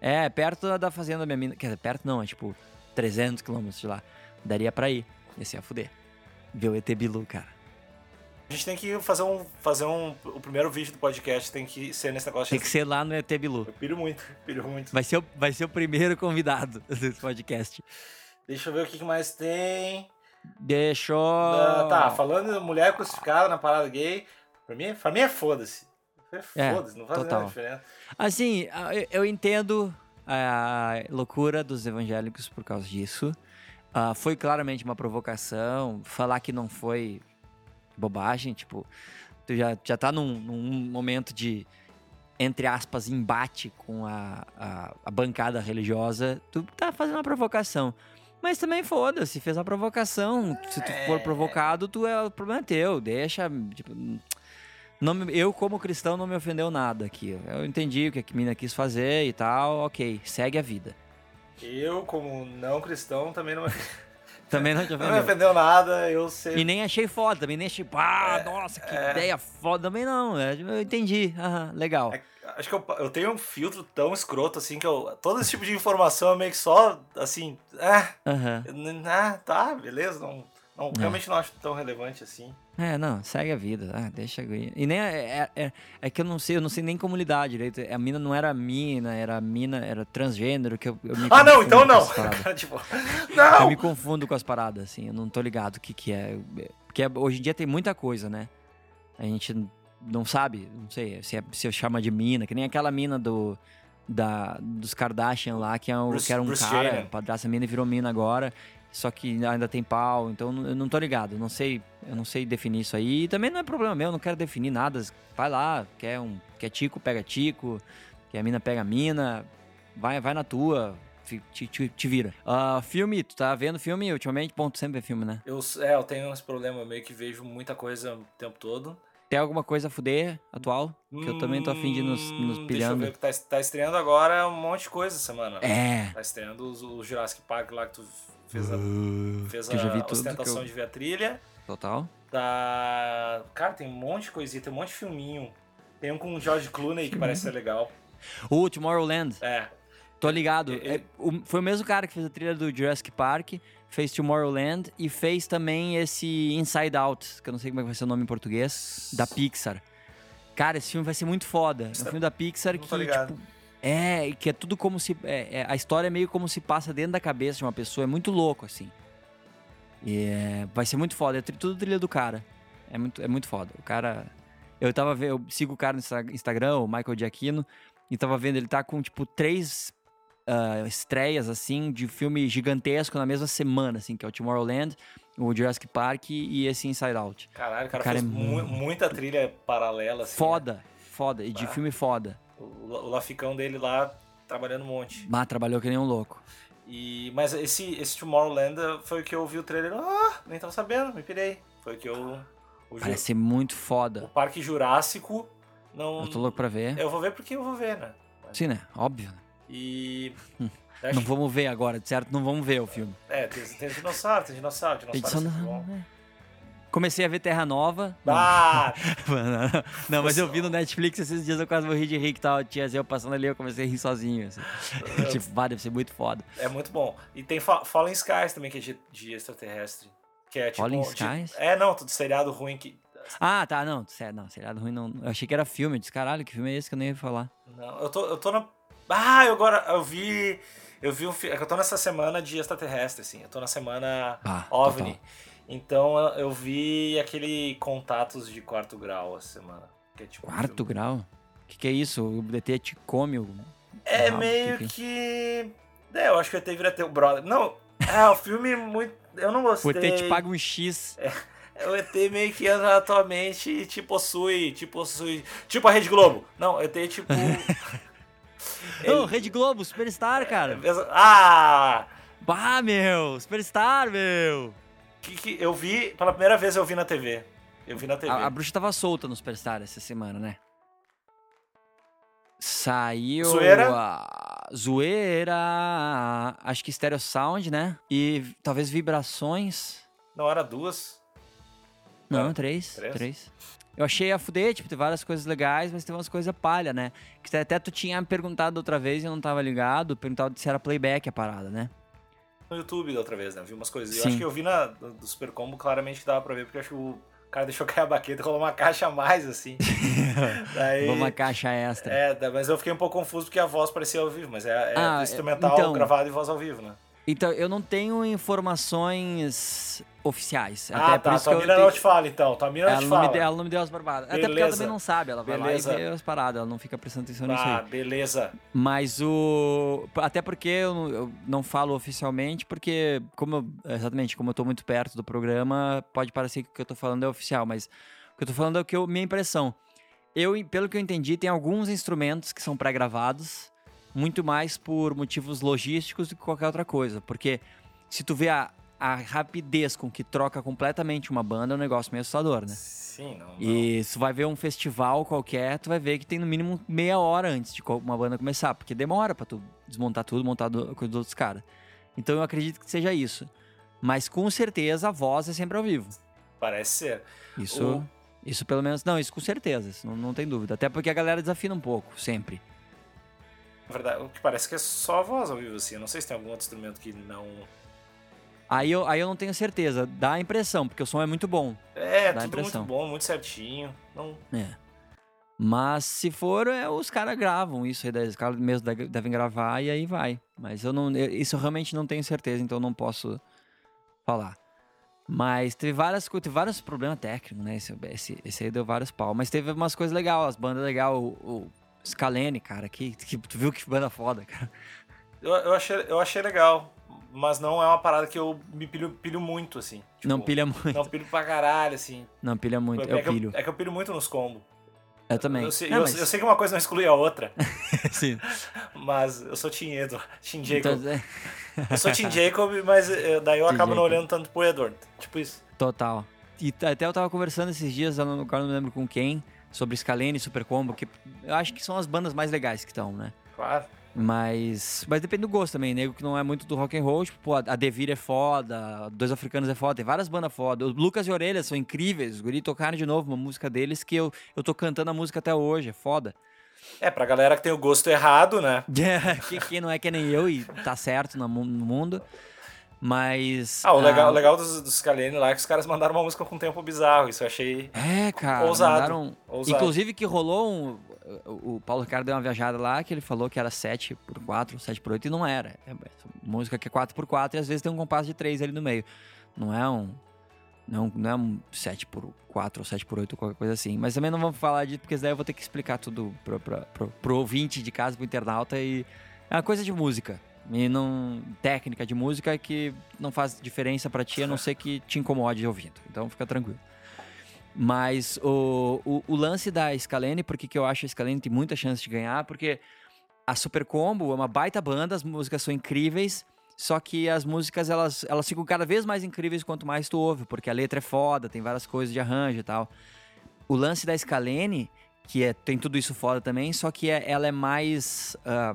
É, perto da fazenda da minha mina. Quer dizer, perto não, é tipo 300 quilômetros de lá. Daria pra ir. Ia ser a fuder. Ver o ET Bilu, cara. A gente tem que fazer um. Fazer um. O primeiro vídeo do podcast tem que ser nesse negócio. Tem que ser lá no ET Bilu. Eu piro muito, piro muito. Vai ser, o, vai ser o primeiro convidado desse podcast. Deixa eu ver o que mais tem. Deixa eu... Ah, tá, falando de mulher crucificada na parada gay, pra mim, pra mim é foda-se. É É, Foda-se, não faz total. nada diferença. Assim, eu- entendo a loucura dos evangélicos por causa disso. Ah, foi claramente uma provocação. Falar que não foi bobagem, tipo, tu já, já tá num, num momento de, entre aspas, embate com a, a, a bancada religiosa, tu tá fazendo uma provocação. Mas também foda-se, fez uma provocação. Se tu for É. provocado, tu é o problema é teu. Deixa, tipo, não eu, como cristão, não me ofendeu nada aqui. Eu entendi o que a mina quis fazer e tal, ok, segue a vida. Eu, como não cristão, também não, Também não te não me ofendeu. ofendeu nada, eu sei. E nem achei foda, também nem achei, ah, É, nossa, que é. ideia foda. Também não, é, eu entendi, aham, legal. É, Acho que eu, eu tenho um filtro tão escroto assim que eu. Todo esse tipo de informação é meio que só assim. Ah, n- ah tá, beleza. Não, não, É. Realmente não acho tão relevante assim. É, não, segue a vida. Ah, deixa eu. E nem é, é, é, é que eu não sei, eu não sei nem como lidar direito. A mina não era mina, era mina, era transgênero, que eu, eu Ah, não, então não. tipo, Eu não! me confundo com as paradas, assim, eu não tô ligado o que que é. Porque é- hoje em dia tem muita coisa, né? A gente não sabe, não sei, se, é, se chama de mina, que nem aquela mina do. Da, dos Kardashian lá, que, é um, Bruce- que era um Bruce cara, padraça mina e virou mina agora. Só que ainda tem pau, então eu não tô ligado, não sei, eu não sei definir isso aí. E também não é problema meu, eu não quero definir nada. Vai lá, quer um, quer tico, pega tico, quer mina, pega mina, vai, vai na tua, te, te, te vira. Ah, filme, tu tá vendo filme ultimamente? Ponto, sempre é filme, né? Eu, é, eu tenho esse problema, eu meio que vejo muita coisa o tempo todo. Tem alguma coisa a fuder atual? Que eu também tô afim de nos, nos Hum, Deixa eu pilhando. ver o que tá, tá estreando agora um monte de coisa essa semana. É. Tá estreando os- o Jurassic Park lá que tu fez a, fez que eu já vi a tudo ostentação eu- de ver a trilha. Total. Tá. Cara, tem um monte de coisinha, tem um monte de filminho. Tem um com o George Clooney que parece ser legal. O Tomorrowland, É. tô ligado. E- É, o- foi o mesmo cara que fez a trilha do Jurassic Park, fez Tomorrowland e fez também esse Inside Out, que eu não sei como é que vai ser o nome em português, da Pixar. Cara, esse filme vai ser muito foda. É um filme da Pixar que, tipo, é, que é tudo como se. é- é- a história é meio como se passa dentro da cabeça de uma pessoa. É muito louco, assim. E é, vai ser muito foda. É tudo trilha do cara. É muito, é muito foda. O cara. Eu tava vendo, eu sigo o cara no Insta- Instagram, o Michael Giacchino, e tava vendo, ele tá com, tipo, três ah, estreias, assim, de filme gigantesco na mesma semana, assim, que é o Tomorrowland, o Jurassic Park e esse Inside Out. Caralho, o cara, O cara fez é mu- muita trilha paralela. Assim, Foda, foda, e de Ah. filme foda. Né? O, o Laficão dele lá trabalhando um monte. Mas trabalhou que nem um louco. E, mas esse, esse Tomorrowland foi o que eu vi o trailer. Ah, nem tava sabendo, me pirei. Foi o que eu. O, Parece ser muito o foda. Parque Jurássico. Não, Eu tô louco pra ver. Eu vou ver porque eu vou ver, né? Sim, né? Óbvio. E. Hum, acho Não vamos ver agora, certo? Não vamos ver o filme. É, tem, tem dinossauro, tem dinossauro, Tem dinossauro. é. Comecei a ver Terra Nova. Ah, Mano, não, mas eu vi no Netflix esses dias, eu quase morri de rir que tava, tinha eu passando ali, eu comecei a rir sozinho. Assim. tipo, vai, deve ser muito foda. é muito bom. E tem Fa- Fallen Skies também, que é de, de extraterrestre. Que é tipo. Fallen de- Skies? é, não, tudo seriado ruim que. Ah, tá, não, sério, não, seriado ruim não. Eu achei que era filme, eu disse, caralho, que filme é esse que eu nem ia falar? Não, eu tô, eu tô na. Ah, eu agora. Eu vi. Eu vi um filme. É eu tô nessa semana de extraterrestre, assim. Eu tô na semana Ah, OVNI. total. Então eu- vi aquele Contatos de Quarto Grau essa semana. É tipo. um Quarto filme- grau? O que, que é isso? O DT te come o. É meio que que. É, eu acho que o ET vira teu brother. Não, é um filme muito. Eu não O gostei. ET te paga um X. O ET meio que entra na tua mente e te possui, te possui. Tipo a Rede Globo. Não, o ET tipo. Ô, Rede Globo, Superstar, cara. Ah! Bah, meu, Superstar, meu. Que, que eu vi, pela primeira vez eu vi na TV. Eu vi na TV. A, a bruxa tava solta no Superstar essa semana, né? Saiu. Zoeira? A... Zoeira. Acho que Stereo Sound, né? E talvez vibrações. Não, era duas. Não, Ah, três, três? três. Eu achei a fuder, tipo, tem várias coisas legais, mas tem umas coisas palha, né? Que até tu tinha me perguntado outra vez e eu não tava ligado, perguntado se era playback a parada, né? No YouTube da outra vez, né? Vi umas coisas. Eu Sim. acho que eu vi na, do Super Combo claramente que dava pra ver, porque eu acho que o cara deixou cair a baqueta e rolou uma caixa a mais, assim. Daí. Uma caixa extra. É, mas eu fiquei um pouco confuso porque a voz parecia ao vivo, mas é, é Ah, instrumental então- gravado e voz ao vivo, né? Então, eu não tenho informações oficiais. ah, até por tá. isso Tua que mina tenho- não te fala, então. Tua mina não Ela te não, fala. me deu, ela não me deu as barbadas. Até porque ela Beleza. também não sabe, ela vai Beleza. lá e vê as paradas, ela não fica prestando atenção nisso Ah, aí. beleza. Mas o. Até porque eu não, eu não falo oficialmente, porque, como eu- exatamente, como eu tô muito perto do programa, pode parecer que o que eu tô falando é oficial, mas o que eu tô falando é o que eu, minha impressão. Eu, pelo que eu entendi, tem alguns instrumentos que são pré-gravados, muito mais por motivos logísticos do que qualquer outra coisa. Porque se tu vê a, a rapidez com que troca completamente uma banda, é um negócio meio assustador, né? Sim, não. não. E se tu vai ver um festival qualquer, tu vai ver que tem no mínimo meia hora antes de uma banda começar, porque demora pra tu desmontar tudo, montar do, com os outros caras. Então eu acredito que seja isso. Mas com certeza a voz é sempre ao vivo. Parece ser. Isso, O- isso pelo menos, não, isso com certeza, isso não, não tem dúvida. Até porque a galera desafina um pouco, sempre. Na verdade, o que parece que é só a voz ao vivo, assim. Eu não sei se tem algum outro instrumento que não. Aí eu, aí eu não tenho certeza, dá a impressão, porque o som é muito bom. É, Dá tudo impressão. muito bom, muito certinho. Não... É. Mas se for, é, os caras gravam isso aí, os caras mesmo de- devem gravar e aí vai. Mas eu não, eu- isso eu realmente não tenho certeza, então não posso falar. Mas teve várias teve vários problemas técnicos, né? Esse, esse, esse aí deu vários pau. Mas teve umas coisas legais, as bandas legais, o, o Scalene, cara, que, que tu viu que banda foda, cara. Eu, eu, achei, eu achei legal, mas não é uma parada que eu me pilho, pilho muito, assim. Tipo, não pilha muito. Não pilho pra caralho, assim. Não pilha muito, é, eu que pilho. Eu, é que eu pilho muito nos combos. Eu também. Eu, sei, Não, eu- mas- eu sei que uma coisa não exclui a outra, Sim. mas eu sou Team Edo, Team Jacob. Então, é, Eu sou Team Jacob, mas eh, daí eu Team acabo não Jacob. olhando tanto pro Edward. Tipo isso. Total. E até eu tava conversando esses dias, eu não, agora não me lembro com quem, sobre Scalene e Super Combo, que eu acho que são as bandas mais legais que estão, né? Claro. Mas, mas depende do gosto também, nego que não é muito do rock and roll, tipo, pô, a Devir é foda, Dois Africanos é foda, tem várias bandas foda. O Lucas e Orelhas são incríveis, os guri tocaram de novo uma música deles que eu, eu tô cantando a música até hoje, é foda. É, pra galera que tem o gosto errado, né? que, que não é que nem eu e tá certo no mundo, mas... Ah, o legal, o legal dos, dos Scalene lá é que os caras mandaram uma música com um tempo bizarro. Isso eu achei. É, cara. Ousado, mandaram- ousado. Inclusive que rolou um. O Paulo Ricardo deu uma viajada lá que ele falou que era 7 por 4 7 por 8 e não era. É música que é 4 por 4 e às vezes tem um compasso de 3 ali no meio. Não é um. Não, não é um 7 por 4 ou 7 por 8 ou qualquer coisa assim. Mas também não vamos falar disso, porque daí eu vou ter que explicar tudo pro, pro, pro, pro ouvinte de casa, pro internauta. E é uma coisa de música. E não. técnica de música que não faz diferença pra ti, a não ser que te incomode ouvindo. Então fica tranquilo. Mas o, o, o lance da Scalene, porque que eu acho a Scalene tem muita chance de ganhar, porque a Super Combo é uma baita banda, as músicas são incríveis, só que as músicas elas, elas ficam cada vez mais incríveis quanto mais tu ouve, porque a letra é foda, tem várias coisas de arranjo e tal. O lance da Scalene, que é, tem tudo isso foda também, só que é- ela é mais. ah,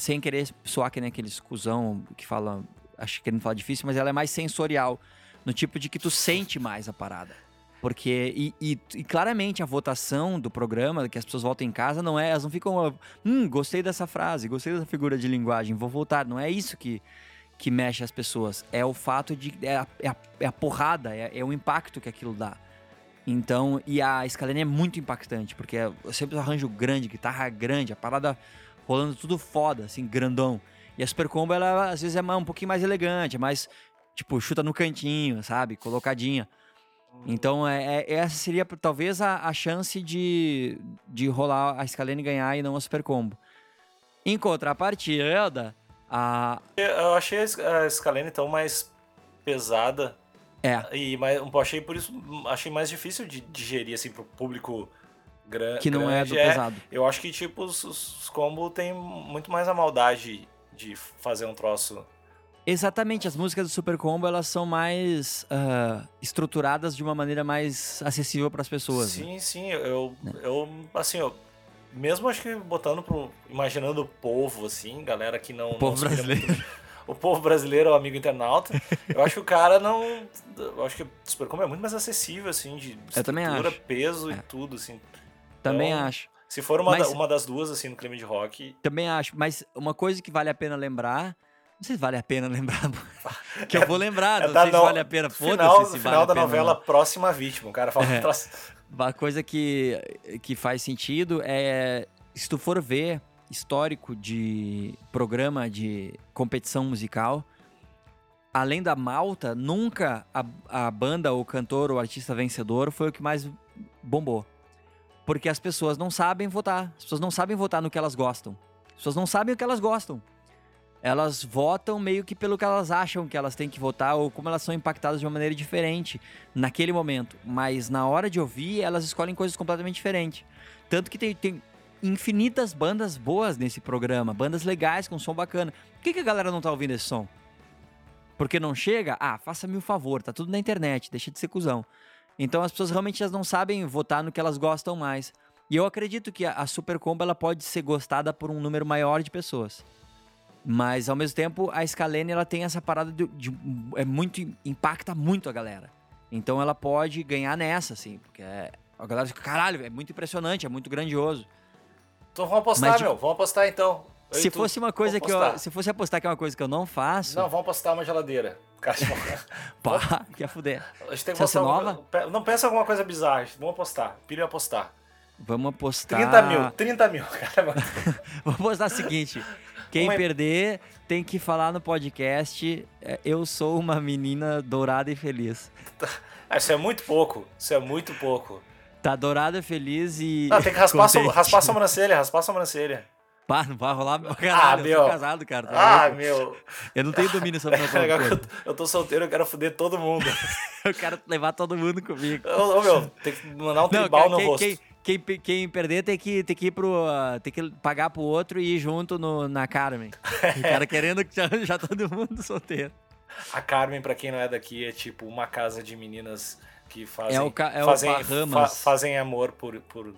sem querer soar que nem aqueles cuzão que falam. Acho que querendo falar difícil, mas ela é mais sensorial. No tipo de que tu sente mais a parada. Porque, e, e- e claramente a votação do programa, que as pessoas votam em casa, não é, elas não ficam, hum, gostei dessa frase, gostei dessa figura de linguagem, vou votar. Não é isso que, que mexe as pessoas. É o fato de, é a, é a, é a porrada, é, é o impacto que aquilo dá. Então, e a Scalene é muito impactante, porque é sempre arranjo grande, guitarra grande, a parada rolando tudo foda, assim, grandão. E a Super Combo, ela às vezes é um pouquinho mais elegante, é mais, tipo, chuta no cantinho, sabe? Colocadinha. Então, é, é- essa seria talvez a, a chance de, de rolar a Scalene ganhar e não a Super Combo. Em contrapartida, a. Eu achei a Scalene então mais pesada É, e mais, um achei por isso achei mais difícil de digerir assim pro público gran, que não é do pesado. Eu acho que tipo os, os combo tem muito mais a maldade de fazer um troço. Exatamente, as músicas do Super Combo elas são mais ah, estruturadas de uma maneira mais acessível para as pessoas. né? Sim, sim, eu, eu assim, eu, mesmo acho que botando pro. Imaginando o povo, assim, galera que não. O povo não brasileiro. muito- o povo brasileiro, o amigo internauta, eu acho que o cara não. Eu acho que o Supercombo é muito mais acessível, assim, de estrutura, peso É. e tudo, assim. Também Então, acho. Se for uma, Mas- da- uma das duas, assim, no clima de rock. Também acho. Mas uma coisa que vale a pena lembrar. Não sei se vale a pena lembrar. que eu vou lembrar, é não da sei se no- vale a pena. Final, Foda-se se final vale a da pena. novela não. Próxima Vítima. O cara fala É. um Uma coisa que, que faz sentido é. Se tu for ver histórico de programa de competição musical, além da malta, nunca a, a banda, o cantor, o artista vencedor foi o que mais bombou. Porque as pessoas não sabem votar. As pessoas não sabem votar no que elas gostam. As pessoas não sabem o que elas gostam. Elas votam meio que pelo que elas acham que elas têm que votar ou como elas são impactadas de uma maneira diferente naquele momento. Mas na hora de ouvir, elas escolhem coisas completamente diferentes. Tanto que tem, tem infinitas bandas boas nesse programa, bandas legais com som bacana. Por que, que a galera não tá ouvindo esse som? Porque não chega? Ah, faça-me o favor, tá tudo na internet, deixa de ser cuzão. Então as pessoas realmente elas não sabem votar no que elas gostam mais. E eu acredito que a, a Super Combo ela pode ser gostada por um número maior de pessoas. Mas ao mesmo tempo, a Scalene ela tem essa parada de, de- é muito impacta muito a galera. Então ela pode ganhar nessa assim, porque é- a galera fica, caralho, é muito impressionante, é muito grandioso. Então vamos apostar, Mas, meu. Vamos apostar então. Eu e Se fosse uma coisa que eu, se fosse apostar que é uma coisa que eu não faço, Não, vamos apostar uma geladeira. Pá, quer fuder. A gente tem que apostar alguma nova? coisa- Não pensa alguma coisa bizarra. Vamos apostar. Pilha apostar. Vamos apostar. 30 mil. 30 mil. Cara, Vamos apostar o seguinte: quem Uma- perder tem que falar no podcast. é, Eu sou uma menina dourada e feliz. Ah, isso é muito pouco. Isso é muito pouco. Tá dourada, feliz e. Não, tem que raspar, a raspar a sobrancelha, raspar a sobrancelha. Pá, não vai rolar. Caralho, eu meu. sou casado, cara. tá Ah, louco? meu. Eu não tenho domínio sobre meu É legal que eu, eu tô solteiro, eu quero foder todo mundo. Eu quero levar todo mundo comigo. Ô, ô, meu, tem que mandar um Não, tribal cara, no quem, rosto. quem, quem, quem perder tem que, tem que ir pro. ah, tem que pagar pro outro e ir junto no, na Carmen. O cara querendo que já, já todo mundo solteiro. A Carmen, pra quem não é daqui, é tipo uma casa de meninas que fazem, É o ca- é o fazem, Bahamas. fazem amor por, por,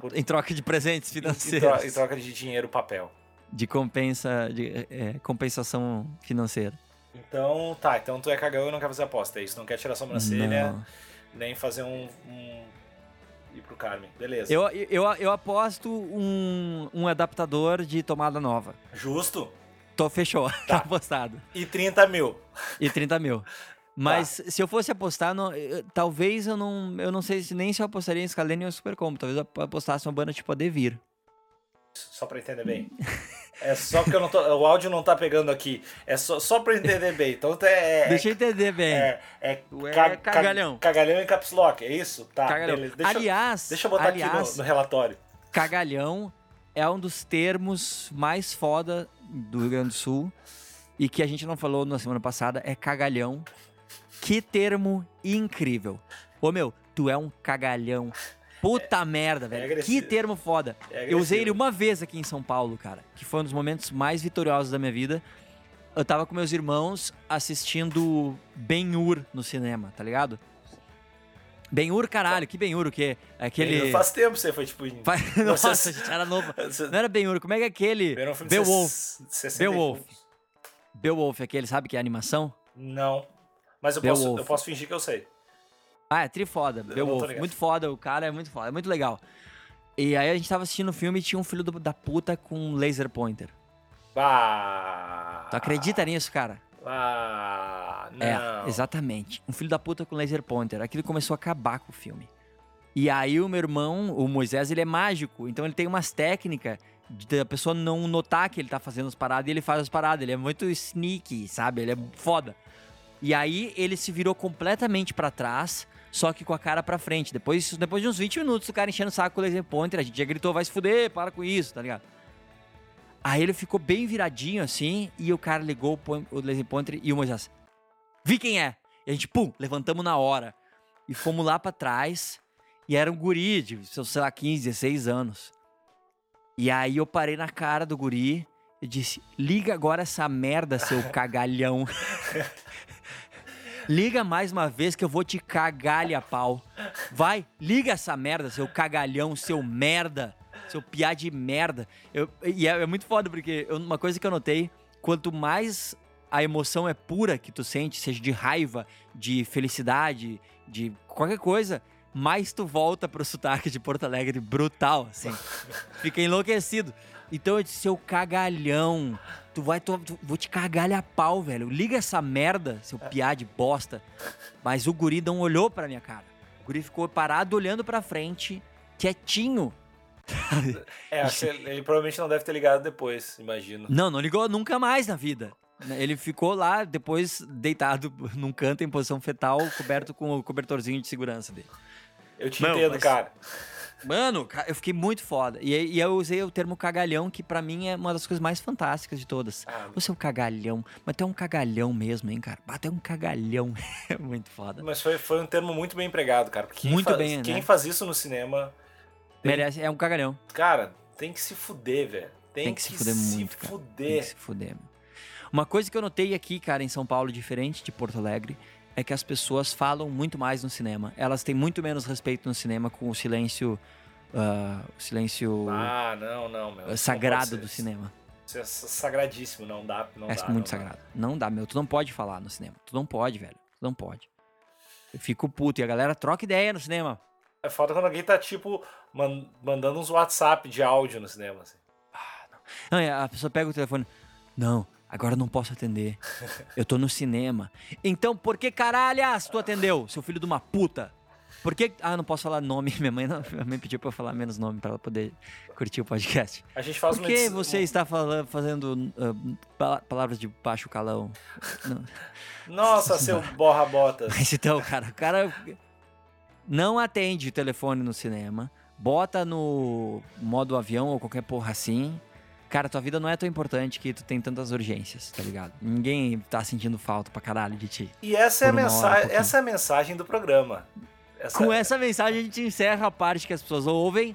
Por- em troca de presentes financeiros. em troca de dinheiro papel. De compensa, de é, compensação financeira. Então, tá, então tu é cagão e não quer fazer aposta, é isso? Não quer tirar sobrancelha, Não. nem fazer um, um... ir pro Carmen. Beleza. Eu, eu, eu aposto um, um adaptador de tomada nova. Justo. Tô fechou, tá apostado. E 30 mil. E 30 mil. Mas se eu fosse apostar, não- eu- talvez eu não. Eu não sei se nem se eu apostaria em Scalene ou Super Combo. Talvez eu apostasse uma banda tipo a Devir. Só pra entender bem. É só porque eu não tô, o áudio não tá pegando aqui. É só, só pra entender bem. Então é. Deixa eu entender bem. É, é, é ca- ca- cagalhão. Cagalhão em caps lock, é isso? Tá, Cagalhão. beleza. Deixa, aliás, deixa eu botar aliás, aqui no, no relatório. cagalhão é um dos termos mais foda do Rio Grande do Sul e que a gente não falou na semana passada é cagalhão. Que termo incrível. Ô meu, tu é um cagalhão. Puta merda, velho. que agressivo. termo foda. É Eu usei ele uma vez aqui em São Paulo, cara, que foi um dos momentos mais vitoriosos da minha vida. Eu tava com meus irmãos assistindo Ben-Hur no cinema, tá ligado? Ben-Hur, caralho, que Ben-Hur, o quê? Aquele... Faz tempo você foi tipo. Em... Nossa, a gente era novo. Não era Ben-Hur, como é que é aquele? Beowulf. ses- 60 Beowulf. Beowulf, aquele, sabe que é animação? Não. Mas eu posso, eu posso fingir que eu sei. Ah, é tri foda. não tô Beowulf. Muito foda, o cara é muito foda, é muito legal. E aí a gente tava assistindo o filme e tinha um filho do- da puta com um laser pointer. Ah, Tu acredita nisso, cara? Ah, não. É, exatamente. Um filho da puta com laser pointer. Aquilo começou a acabar com o filme. E aí o meu irmão, o Moisés, ele é mágico. Então ele tem umas técnicas de a pessoa não notar que ele tá fazendo as paradas e ele faz as paradas. Ele é muito sneaky, sabe? Ele é foda. E aí ele se virou completamente pra trás, só que com a cara pra frente. Depois, depois de uns 20 minutos, o cara enchendo o saco com o laser pointer, a gente já gritou, vai se fuder, para com isso, tá ligado? Aí ele ficou bem viradinho assim, e o cara ligou o laser pointer e o Moisés, vi quem é. E a gente, pum, levantamos na hora. E fomos lá pra trás. E era um guri de, sei lá, 15, 16 anos. E aí eu parei na cara do guri e disse: Liga agora essa merda, seu cagalhão. Liga mais uma vez que eu vou te cagalha a pau. Vai, liga essa merda, seu cagalhão, seu merda, seu piá de merda. Eu- e é, é muito foda, porque eu- uma coisa que eu notei, quanto mais a emoção é pura que tu sente, seja de raiva, de felicidade, de qualquer coisa, mais tu volta pro sotaque de Porto Alegre brutal, assim. Fica enlouquecido. Então eu disse, seu cagalhão, tu vai, tu, tu- vou te cagalhar a pau, velho. Liga essa merda, seu piá de bosta. Mas o guri não olhou pra minha cara. O guri ficou parado olhando pra frente, quietinho. É, acho que ele, ele provavelmente não deve ter ligado depois, imagino. Não, não ligou nunca mais na vida. Ele ficou lá, depois deitado num canto em posição fetal, coberto com o cobertorzinho de segurança dele. Eu te Não, entendo, mas- cara. Mano, eu fiquei muito foda. E, e eu usei o termo cagalhão, que pra mim é uma das coisas mais fantásticas de todas. Ah, Você é um cagalhão, mas tu é um cagalhão mesmo, hein, cara? Tu é um cagalhão. É muito foda. Mas foi, foi um termo muito bem empregado, cara. Porque quem Muito faz, bem, Quem né? faz isso no cinema, tem- Merece, é um cagalhão. cara, tem que se fuder, velho. Tem, Tem que se fuder muito, cara. Tem fuder. que se fuder. Uma coisa que eu notei aqui, cara, em São Paulo, diferente de Porto Alegre, é que as pessoas falam muito mais no cinema. Elas têm muito menos respeito no cinema com o silêncio. ah, o silêncio Ah, não, não, meu. ah, não sagrado pode do cinema. Isso é sagradíssimo, não dá, não é dá. muito não dá. sagrado. Não dá, meu. Tu não pode falar no cinema. Tu não pode, velho. Tu não pode. Eu fico puto. E a galera troca ideia no cinema. É foda quando alguém tá, tipo, man- mandando uns WhatsApp de áudio no cinema, assim. Não, e a pessoa pega o telefone. Não, agora eu não posso atender. Eu tô no cinema. Então por que caralhas tu atendeu, seu filho de uma puta? Por que. Ah, não posso falar nome. Minha mãe, não, minha mãe pediu pra eu falar menos nome pra ela poder curtir o podcast. A gente faz Por uma que edição- você está falando, fazendo pa- palavras de baixo calão? Nossa, seu borra-botas. Mas então, cara, o cara não atende o telefone no cinema, bota no modo avião ou qualquer porra assim. Cara, tua vida não é tão importante que tu tem tantas urgências, tá ligado? Ninguém tá sentindo falta pra caralho de ti. E essa é, a hora, um mensagem, pouquinho. essa é a mensagem do programa. Essa Com essa mensagem a gente encerra a parte que as pessoas ouvem,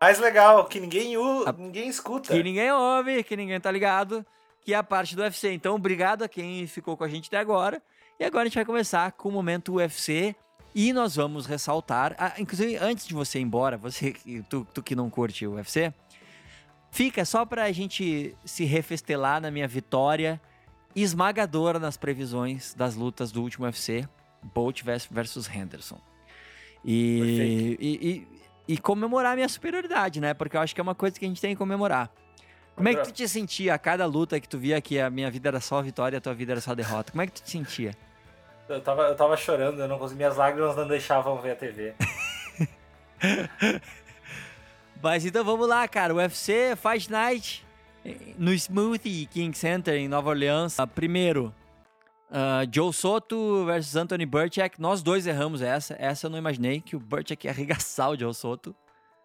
mais legal, que ninguém, u- A- ninguém escuta. que ninguém ouve, que ninguém tá ligado, que é a parte do UFC. Então, obrigado a quem ficou com a gente até agora. E agora a gente vai começar com o momento UFC. E nós vamos ressaltar, ah, inclusive antes de você ir embora, você, tu, tu que não curte o UFC, fica só pra gente se refestelar na minha vitória esmagadora nas previsões das lutas do último UFC, Bolt vers- versus Henderson. E, e, e, e comemorar a minha superioridade, né? Porque eu acho que é uma coisa que a gente tem que comemorar. Como é que tu te sentia a cada luta que tu via que a minha vida era só vitória e a tua vida era só derrota? Como é que tu te sentia? Eu tava, eu tava chorando, eu não conseguia, minhas lágrimas não deixavam ver a TV. Mas então vamos lá, cara. UFC Fight Night eh, no Smoothie King Center em Nova Orleans. Ah, Primeiro, ah, Joe Soto versus Anthony Burchak. Nós dois erramos essa. Essa eu não imaginei que o Burchak ia arregaçar o Joe Soto.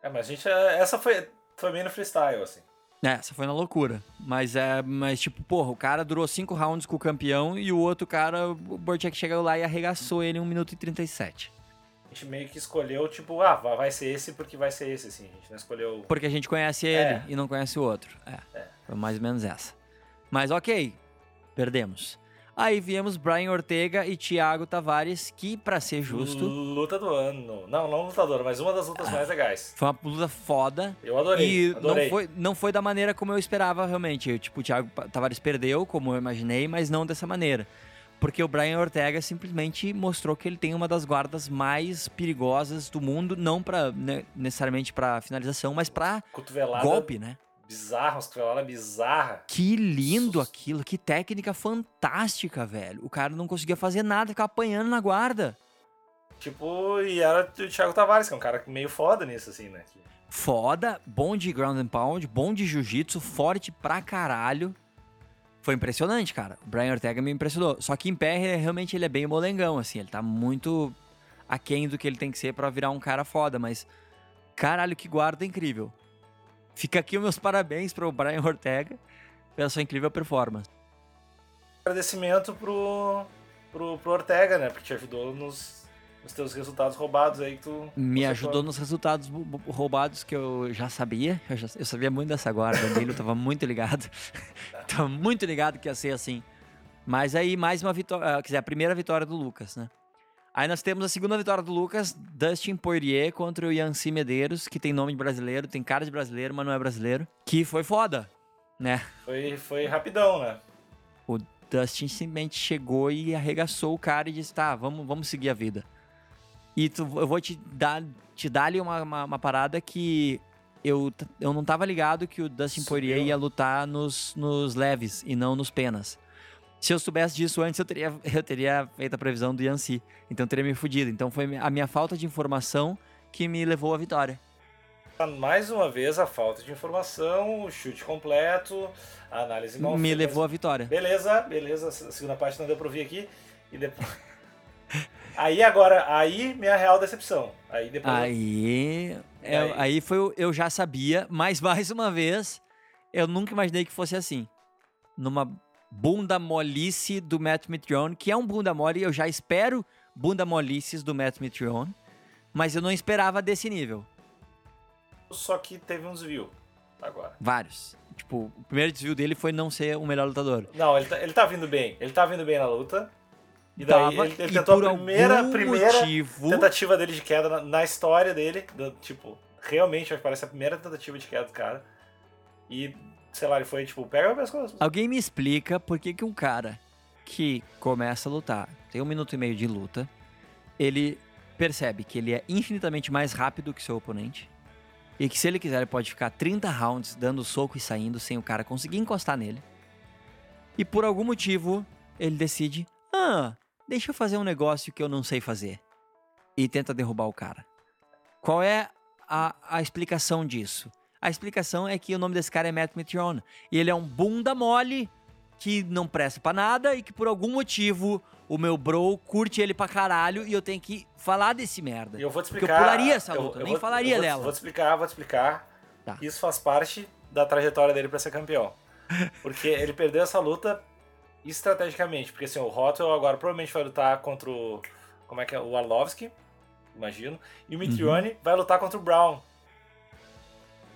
É, mas a gente, essa foi, foi bem no freestyle, assim. É, essa foi na loucura. Mas é, mas tipo, porra, o cara durou cinco rounds com o campeão e o outro cara, o Burchak chegou lá e arregaçou ele em 1 minuto e 37. A gente meio que escolheu, tipo, ah, vai ser esse porque vai ser esse, assim. A gente não escolheu... Porque a gente conhece ele É. e não conhece o outro. É, É. Foi mais ou menos essa. Mas ok, perdemos. Aí viemos Brian Ortega e Thiago Tavares, que, pra ser justo, Luta do ano. Não, não lutadora, mas uma das lutas mais legais. foi uma luta foda. Eu adorei, E adorei. não foi, não foi da maneira como eu esperava, realmente. Eu, tipo, o Thiago Tavares perdeu, como eu imaginei, mas não dessa maneira. Porque o Brian Ortega simplesmente mostrou que ele tem uma das guardas mais perigosas do mundo, não para necessariamente para finalização, mas para golpe, né? Bizarra, umas cotoveladas bizarra. Que lindo aquilo, que técnica fantástica, velho. O cara não conseguia fazer nada, ficava apanhando na guarda. Tipo, e era o Thiago Tavares, que é um cara meio foda nisso, assim, né? Foda, bom de ground and pound, bom de jiu-jitsu, forte pra caralho. Foi impressionante, cara. O Brian Ortega me impressionou. Só que em pé, realmente, ele é bem molengão, assim. Ele tá muito aquém do que ele tem que ser para virar um cara foda, mas... Caralho, que guarda incrível. Fica aqui os meus parabéns para o Brian Ortega pela sua incrível performance. Agradecimento pro, pro, pro Ortega, né? Porque te ajudou nos, nos teus resultados roubados aí que tu. Me ajudou nos resultados roubados que eu já sabia. Eu, já, eu sabia muito dessa guarda dele, eu tava muito ligado. tava muito ligado que ia ser assim. Mas aí, mais uma vitória. Quer dizer, a primeira vitória do Lucas, né? Aí nós temos a segunda vitória do Lucas, Dustin Poirier contra o Yancy Medeiros, que tem nome de brasileiro, tem cara de brasileiro, mas não é brasileiro. Que foi foda, né? Foi, foi rapidão, né? O Dustin simplesmente chegou e arregaçou o cara e disse, tá, vamos, vamos seguir a vida. E tu, eu vou te dar, te dar ali uma, uma, uma, parada que eu, eu não tava ligado que o Dustin Subiu. Poirier ia lutar nos, nos leves e não nos penas. Se eu soubesse disso antes, eu teria, eu teria feito a previsão do Yancy. Então eu teria me fudido. Então foi a minha falta de informação que me levou à vitória. Mais uma vez, a falta de informação, o chute completo, a análise mal Me levou à vitória. Beleza, beleza. A segunda parte não deu pra ouvir aqui. E depois. aí agora, aí minha real decepção. Aí depois. Aí. É, aí... aí foi. Eu já sabia, mas mais uma vez, eu nunca imaginei que fosse assim. Numa bunda molice do Matt Mitrione, que é um bunda mole, eu já espero bunda molices do Matt Mitrione, mas eu não esperava desse nível. Só que teve um desvio agora. Vários. Tipo, o primeiro desvio dele foi não ser o melhor lutador. Não, ele tá, ele tá vindo bem. Ele tá vindo bem na luta. E daí Tava, ele, ele tentou a primeira, primeira motivo... tentativa dele de queda na, na história dele. Do, tipo, realmente, acho que parece a primeira tentativa de queda do cara. E sei lá, ele foi tipo, pega o pescoço. Alguém me explica por que, que um cara que começa a lutar, tem um minuto e meio de luta, ele percebe que ele é infinitamente mais rápido que seu oponente. E que se ele quiser, ele pode ficar 30 rounds dando soco e saindo sem o cara conseguir encostar nele. E por algum motivo, ele decide: ah, deixa eu fazer um negócio que eu não sei fazer. E tenta derrubar o cara. Qual é a, a explicação disso? A explicação é que o nome desse cara é Matt Mitrione. E ele é um bunda mole que não presta pra nada e que por algum motivo o meu bro curte ele pra caralho e eu tenho que falar desse merda. Eu vou te explicar. Porque eu pularia essa luta, eu, eu nem vou, falaria vou, dela. Vou te explicar, vou te explicar. Tá. Isso faz parte da trajetória dele para ser campeão. Porque ele perdeu essa luta estrategicamente. Porque assim, o Rottwell agora provavelmente vai lutar contra o. Como é que é? O Arlovski, imagino. E o Mitrione uhum. vai lutar contra o Brown.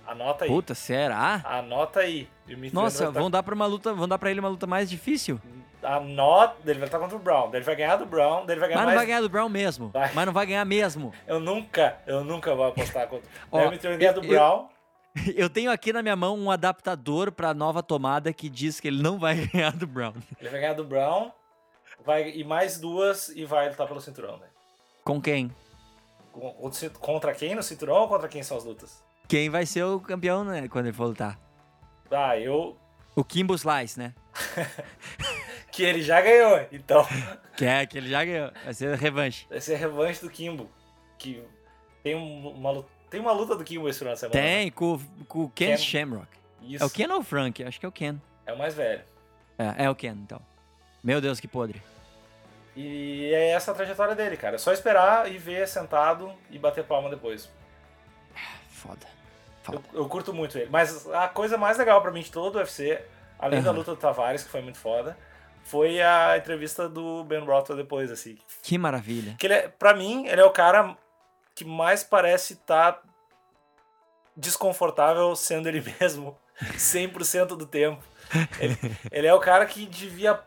Anota aí. Puta, será? Anota aí. Nossa, vão dar para uma luta, vão dar para ele uma luta mais difícil? Anota, ele vai estar contra o Brown. Ele vai ganhar do Brown, ele vai ganhar Mas mais... não vai ganhar do Brown mesmo. Vai. Mas não vai ganhar mesmo. eu nunca, eu nunca vou apostar contra. Ó, ele vai ganhar do eu, Brown. Eu tenho aqui na minha mão um adaptador para nova tomada que diz que ele não vai ganhar do Brown. Ele vai ganhar do Brown, vai e mais duas e vai lutar pelo cinturão, né? Com quem? Contra quem no cinturão ou contra quem são as lutas? quem vai ser o campeão, né, quando ele for lutar. Ah, eu. O Kimbo Slice, né? que ele já ganhou, então. Que é, que ele já ganhou. Vai ser revanche. Vai ser revanche do Kimbo. Que tem uma, tem uma luta do Kimbo esse final de semana. Tem, né? com, com o Ken, Ken. Shamrock. Isso. É o Ken ou o Frank? Acho que é o Ken. É o mais velho. É, é o Ken, então. Meu Deus, que podre. E é essa a trajetória dele, cara. É só esperar e ver sentado e bater palma depois. Foda. Eu, eu, curto muito ele. Mas a coisa mais legal para mim de todo o UFC, além uhum. da luta do Tavares, que foi muito foda, foi a entrevista do Ben Rothwell depois, assim. Que maravilha. Que ele é, pra mim, ele é o cara que mais parece estar tá desconfortável sendo ele mesmo 100% do tempo. Ele, ele, é o cara que devia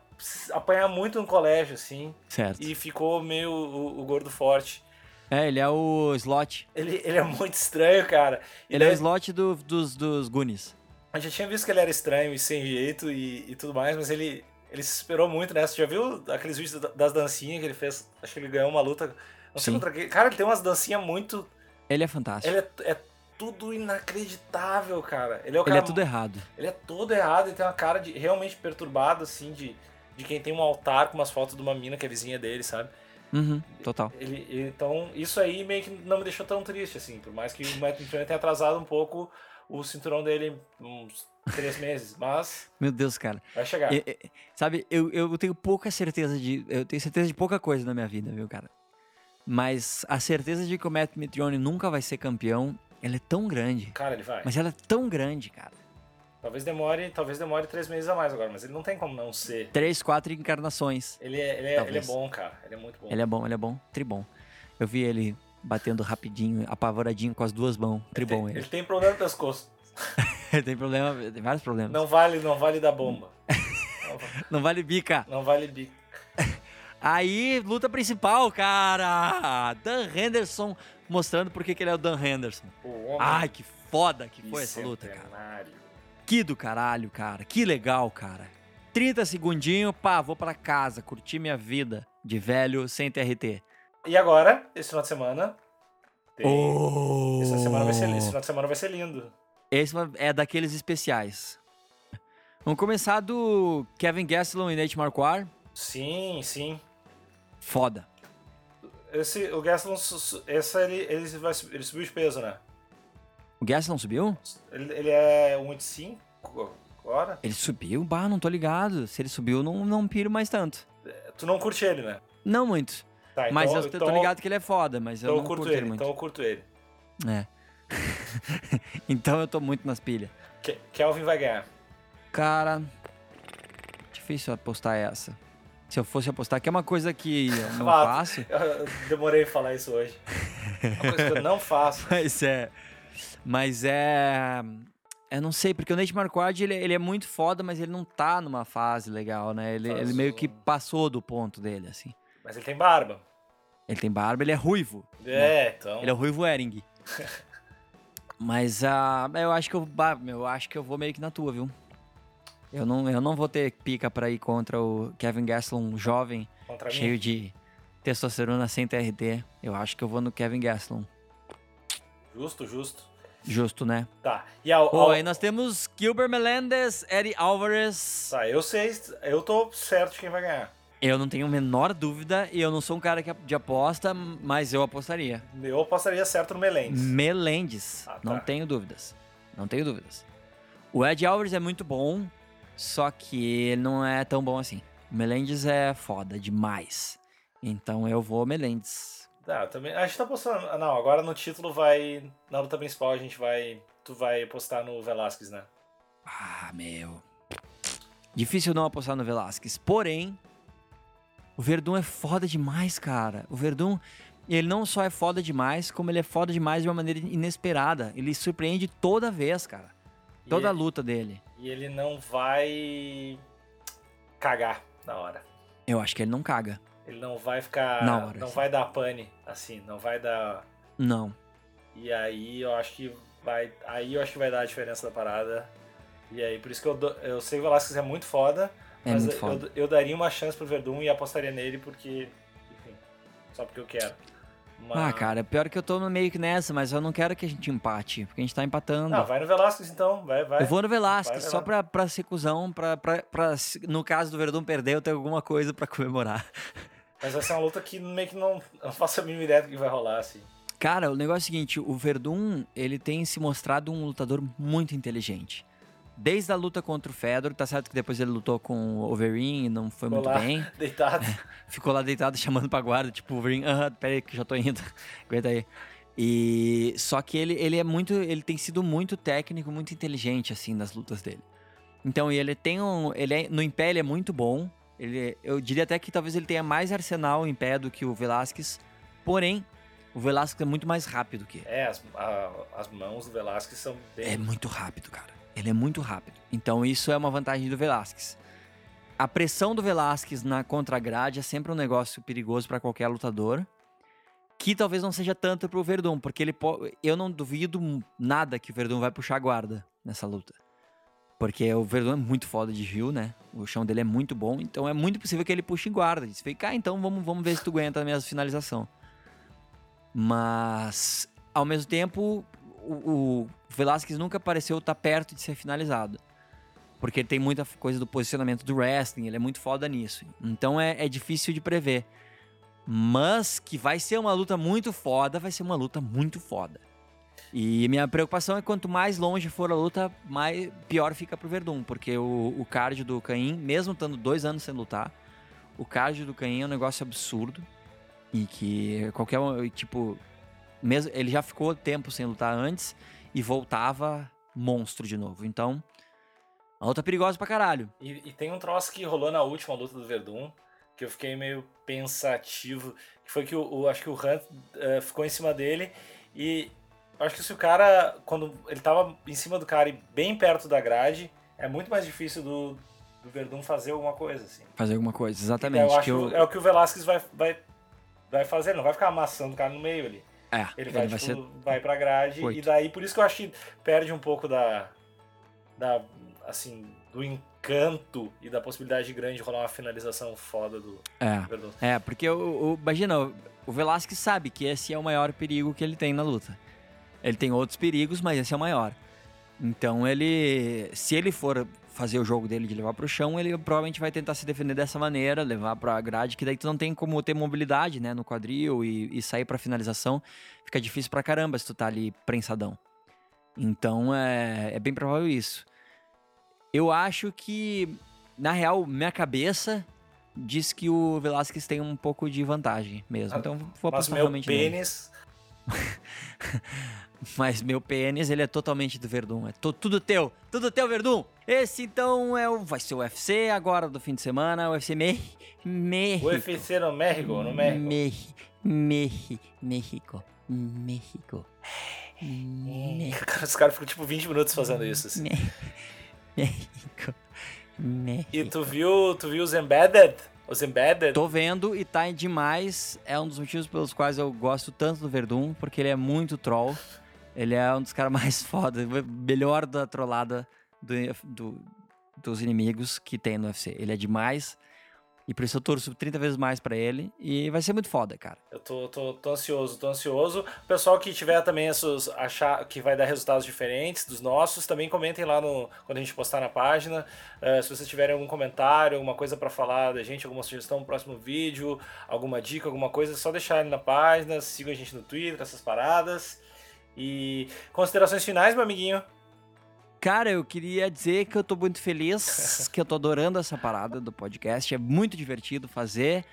apanhar muito no colégio, assim. Certo. E ficou meio o, o gordo forte. É, ele é o slot. Ele, ele é muito estranho, cara. Ele, ele é o slot do, dos, dos Goonies. A gente tinha visto que ele era estranho e sem jeito e, e tudo mais, mas ele, Ele se esperou muito nessa. Você já viu aqueles vídeos da- das dancinhas que ele fez? Acho que ele ganhou uma luta. Não sei Sim. contra quem. Cara, ele tem umas dancinhas muito. Ele é fantástico. Ele é, é tudo inacreditável, cara. Ele é o Ele cara. é tudo errado. Ele é todo errado, ele tem uma cara de realmente perturbado, assim, de, de quem tem um altar com umas fotos de uma mina que é vizinha dele, sabe? Uhum, total. Ele, ele- então, isso aí meio que não me deixou tão triste, assim, por mais que o Matt McDonald tenha atrasado um pouco o cinturão dele uns três meses, mas Meu Deus, cara. vai chegar. E- e- sabe, eu, eu tenho pouca certeza de. Eu tenho certeza de pouca coisa na minha vida, viu, cara? Mas a certeza de que o Matt Mitrione nunca vai ser campeão, ela é tão grande. Cara, ele vai. Mas ela é tão grande, cara. Talvez demore, talvez demore três meses a mais agora, mas ele não tem como não ser. Três, quatro encarnações. Ele é, ele é, ele é bom, cara. Ele é muito bom. Ele é bom, ele é bom. Tribom. Eu vi ele batendo rapidinho, apavoradinho com as duas mãos. Tribom ele, ele. ele tem problema no pescoço. Ele tem problema, tem vários problemas. Não, vale, não vale da bomba. Não, va- vale bica. não vale bico. Aí, luta principal, cara. Dan Henderson mostrando por que ele é o Dan Henderson. O Ai, que foda que foi essa luta, cara. Que do caralho, cara. Que legal, cara. 30 segundinhos, pá, vou pra casa, curtir minha vida de velho sem TRT. E agora, esse final de semana. Tem... Oh. Esse, final de semana vai ser, esse final de semana vai ser lindo. Esse é daqueles especiais. Vamos começar do Kevin Gastelum e Nate Marquardt. Sim, sim. Foda. Esse, o Gaston, essa ele, ele, vai, ele subiu de peso, né? O Gastelum subiu? Ele, ele é 1,85 agora. Ele subiu? Bah, não tô ligado. Se ele subiu, não, não piro mais tanto. Tu não curte ele, né? Não muito. Tá, mas então, eu tô então, ligado que ele é foda, mas Então eu eu não curto curto ele ele, muito. então eu curto ele. É. então eu tô muito nas pilhas. Ke- Kelvin vai ganhar. Cara, difícil apostar essa. Se eu fosse apostar, que é uma coisa que eu não Ah, faço, Eu demorei a falar isso hoje. Uma coisa que eu não faço. mas é. Mas é. Eu não sei, porque o Nate Marquardt, ele, ele é muito foda, mas ele não tá numa fase legal, né? Ele, ele meio que passou do ponto dele, assim. Mas ele tem barba. Ele tem barba, ele é ruivo. É, então. Ele é o ruivo Ering. mas ah, eu acho que eu, bah, eu acho que eu vou meio que na tua, viu? Eu não, eu não vou ter pica pra ir contra o Kevin Gastelum jovem, cheio de testosterona sem TRT. Eu acho que eu vou no Kevin Gastelum. Justo, justo. Justo, né? Tá. E Pô, aí nós temos Gilbert Melendez, Eddie Alvarez. Tá, eu sei, eu tô certo quem vai ganhar. Eu não tenho a menor dúvida e eu não sou um cara que- de aposta, mas eu apostaria. Eu apostaria certo no Melendes. Melendez, Ah, tá. não tenho dúvidas. Não tenho dúvidas. O Ed Alvarez é muito bom, só que ele não é tão bom assim. O Melendez é foda demais. Então eu vou Melendez. Tá, também. A gente tá apostando. ah, Não, agora no título vai. Na luta principal a gente vai. Tu vai apostar no Velasquez, né? Ah, meu. Difícil não apostar no Velasquez. Porém, o Verdun é foda demais, cara. O Verdun, ele não só é foda demais, como ele é foda demais de uma maneira inesperada. Ele surpreende toda vez, cara. Toda a luta dele. E ele não vai. cagar na hora. Eu acho que ele não caga. Ele não vai ficar. Na hora, não assim. vai dar pane, assim, não vai dar. Não. E aí eu acho que vai. Aí eu acho que vai dar a diferença da parada. E aí, por isso que eu, dou- eu sei que o Velasquez é muito foda, É mas muito eu, foda. eu daria uma chance pro Verdun e apostaria nele porque. Enfim. Só porque eu quero. Mas- Ah, cara, pior que eu tô meio que nessa, mas eu não quero que a gente empate, porque a gente tá empatando. Não, vai no Velasquez então, vai, vai. eu vou no Velasquez, só pra, pra ser cuzão, pra, pra, pra, no caso do Verdun perder, eu ter alguma coisa pra comemorar. Mas vai ser uma luta que meio que não, não faço a mínima ideia do que vai rolar, assim. Cara, o negócio é o seguinte, o Verdun, ele tem se mostrado um lutador muito inteligente. Desde a luta contra o Fedor, tá certo que depois ele lutou com o Overeem e não foi Ficou muito lá, bem. Deitado. Ficou lá deitado chamando pra guarda, tipo, o Overeem, aham, pera aí que já tô indo, aguenta aí. E só que ele, ele é muito, ele tem sido muito técnico, muito inteligente assim nas lutas dele. Então ele tem um, ele é, no em pé ele é muito bom. Ele, eu diria até que talvez ele tenha mais arsenal em pé do que o Velasquez. Porém, o Velasquez é muito mais rápido que ele. É, as, a- as mãos do Velasquez são bem. É muito rápido, cara. Ele é muito rápido. Então isso é uma vantagem do Velasquez. A pressão do Velasquez na contragrade é sempre um negócio perigoso para qualquer lutador. Que talvez não seja tanto pro Verdun, porque ele eu não duvido nada que o Verdun vai puxar a guarda nessa luta. Porque o Verdun é muito foda de Rio, né? O chão dele é muito bom, então é muito possível que ele puxe guarda. Você fica, ah, então vamos, vamos ver se tu aguenta a minha finalização. Mas, ao mesmo tempo, o, Velasquez nunca pareceu estar perto de ser finalizado. Porque tem muita coisa do posicionamento do wrestling, ele é muito foda nisso. Então é, é difícil de prever. Mas que vai ser uma luta muito foda, vai ser uma luta muito foda. E minha preocupação é quanto mais longe for a luta, mais pior fica pro Verdun, porque o, o cardio do Caim, mesmo estando dois anos sem lutar, o cardio do Caim é um negócio absurdo e que qualquer tipo, mesmo ele já ficou tempo sem lutar antes e voltava monstro de novo. Então, uma luta perigosa pra caralho. E, e, tem um troço que rolou na última luta do Verdun, que eu fiquei meio pensativo, que foi que o, o acho que o Hunt uh, ficou em cima dele e acho que se o cara, quando ele tava em cima do cara e bem perto da grade, é muito mais difícil do, do Verdun fazer alguma coisa, assim. Fazer alguma coisa, exatamente. Então, eu acho eu... é o que o Velasquez vai, vai, vai fazer, não vai ficar amassando o cara no meio ali. É, ele vai, ele vai, tipo, ser... vai pra grade e daí, por isso que eu acho que perde um pouco da, da assim, do encanto e da possibilidade grande de rolar uma finalização foda do é. Verdun. É, porque o, o, imagina, o Velasquez sabe que esse é o maior perigo que ele tem na luta. Ele tem outros perigos, mas esse é o maior. Então ele, se ele for fazer o jogo dele de levar para o chão, ele provavelmente vai tentar se defender dessa maneira, levar para a grade, que daí tu não tem como ter mobilidade, né, no quadril e, e sair para finalização. Fica difícil pra caramba se tu tá ali prensadão. Então é, é bem provável isso. Eu acho que, na real, minha cabeça diz que o Velasquez tem um pouco de vantagem mesmo. Então vou Mas meu pênis... Mas meu pênis, ele é totalmente do Verdun. É tudo teu. Tudo teu, Verdun. Esse, então, é o, vai ser o UFC agora do fim de semana. O UFC Me México. O UFC no México, no México. México. México. México. México. Os caras ficam tipo 20 minutos fazendo isso. Assim. México. México. E tu viu, tu viu os Embedded? Os Embedded? Tô vendo e tá demais. É um dos motivos pelos quais eu gosto tanto do Verdun, porque ele é muito troll. Ele é um dos caras mais foda, melhor da trollada do, do, dos inimigos que tem no UFC. Ele é demais. E por isso eu torço 30 vezes mais para ele. E vai ser muito foda, cara. Eu tô, tô, tô ansioso, tô ansioso. Pessoal que tiver também esses. achar que vai dar resultados diferentes dos nossos, também comentem lá no, quando a gente postar na página. Uh, se vocês tiverem algum comentário, alguma coisa para falar da gente, alguma sugestão no próximo vídeo, alguma dica, alguma coisa, é só deixar ali na página. Sigam a gente no Twitter, essas paradas. E considerações finais, meu amiguinho? Cara, eu queria dizer que eu tô muito feliz, que eu tô adorando essa parada do podcast. É muito divertido fazer.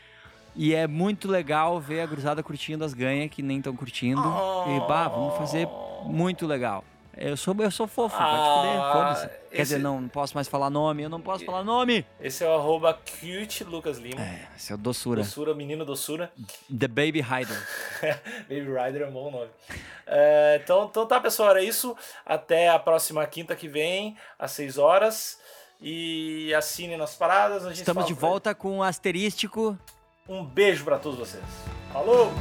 E é muito legal ver a gurizada curtindo as ganhas que nem estão curtindo. Oh. E, bah, vamos fazer muito legal. Eu sou, eu sou fofo, ah, pode foda-se. Quer dizer, não, não posso mais falar nome, eu não posso falar nome. Esse é o arroba cute Lucas Lima. É, esse é o doçura. Doçura, menino doçura. The Baby Rider. Baby Rider é um bom nome. É, então, então tá, pessoal, era isso. Até a próxima quinta que vem, às 6 horas. E assine nossas paradas. Estamos de volta com o asterístico. Um beijo para todos vocês. Falou!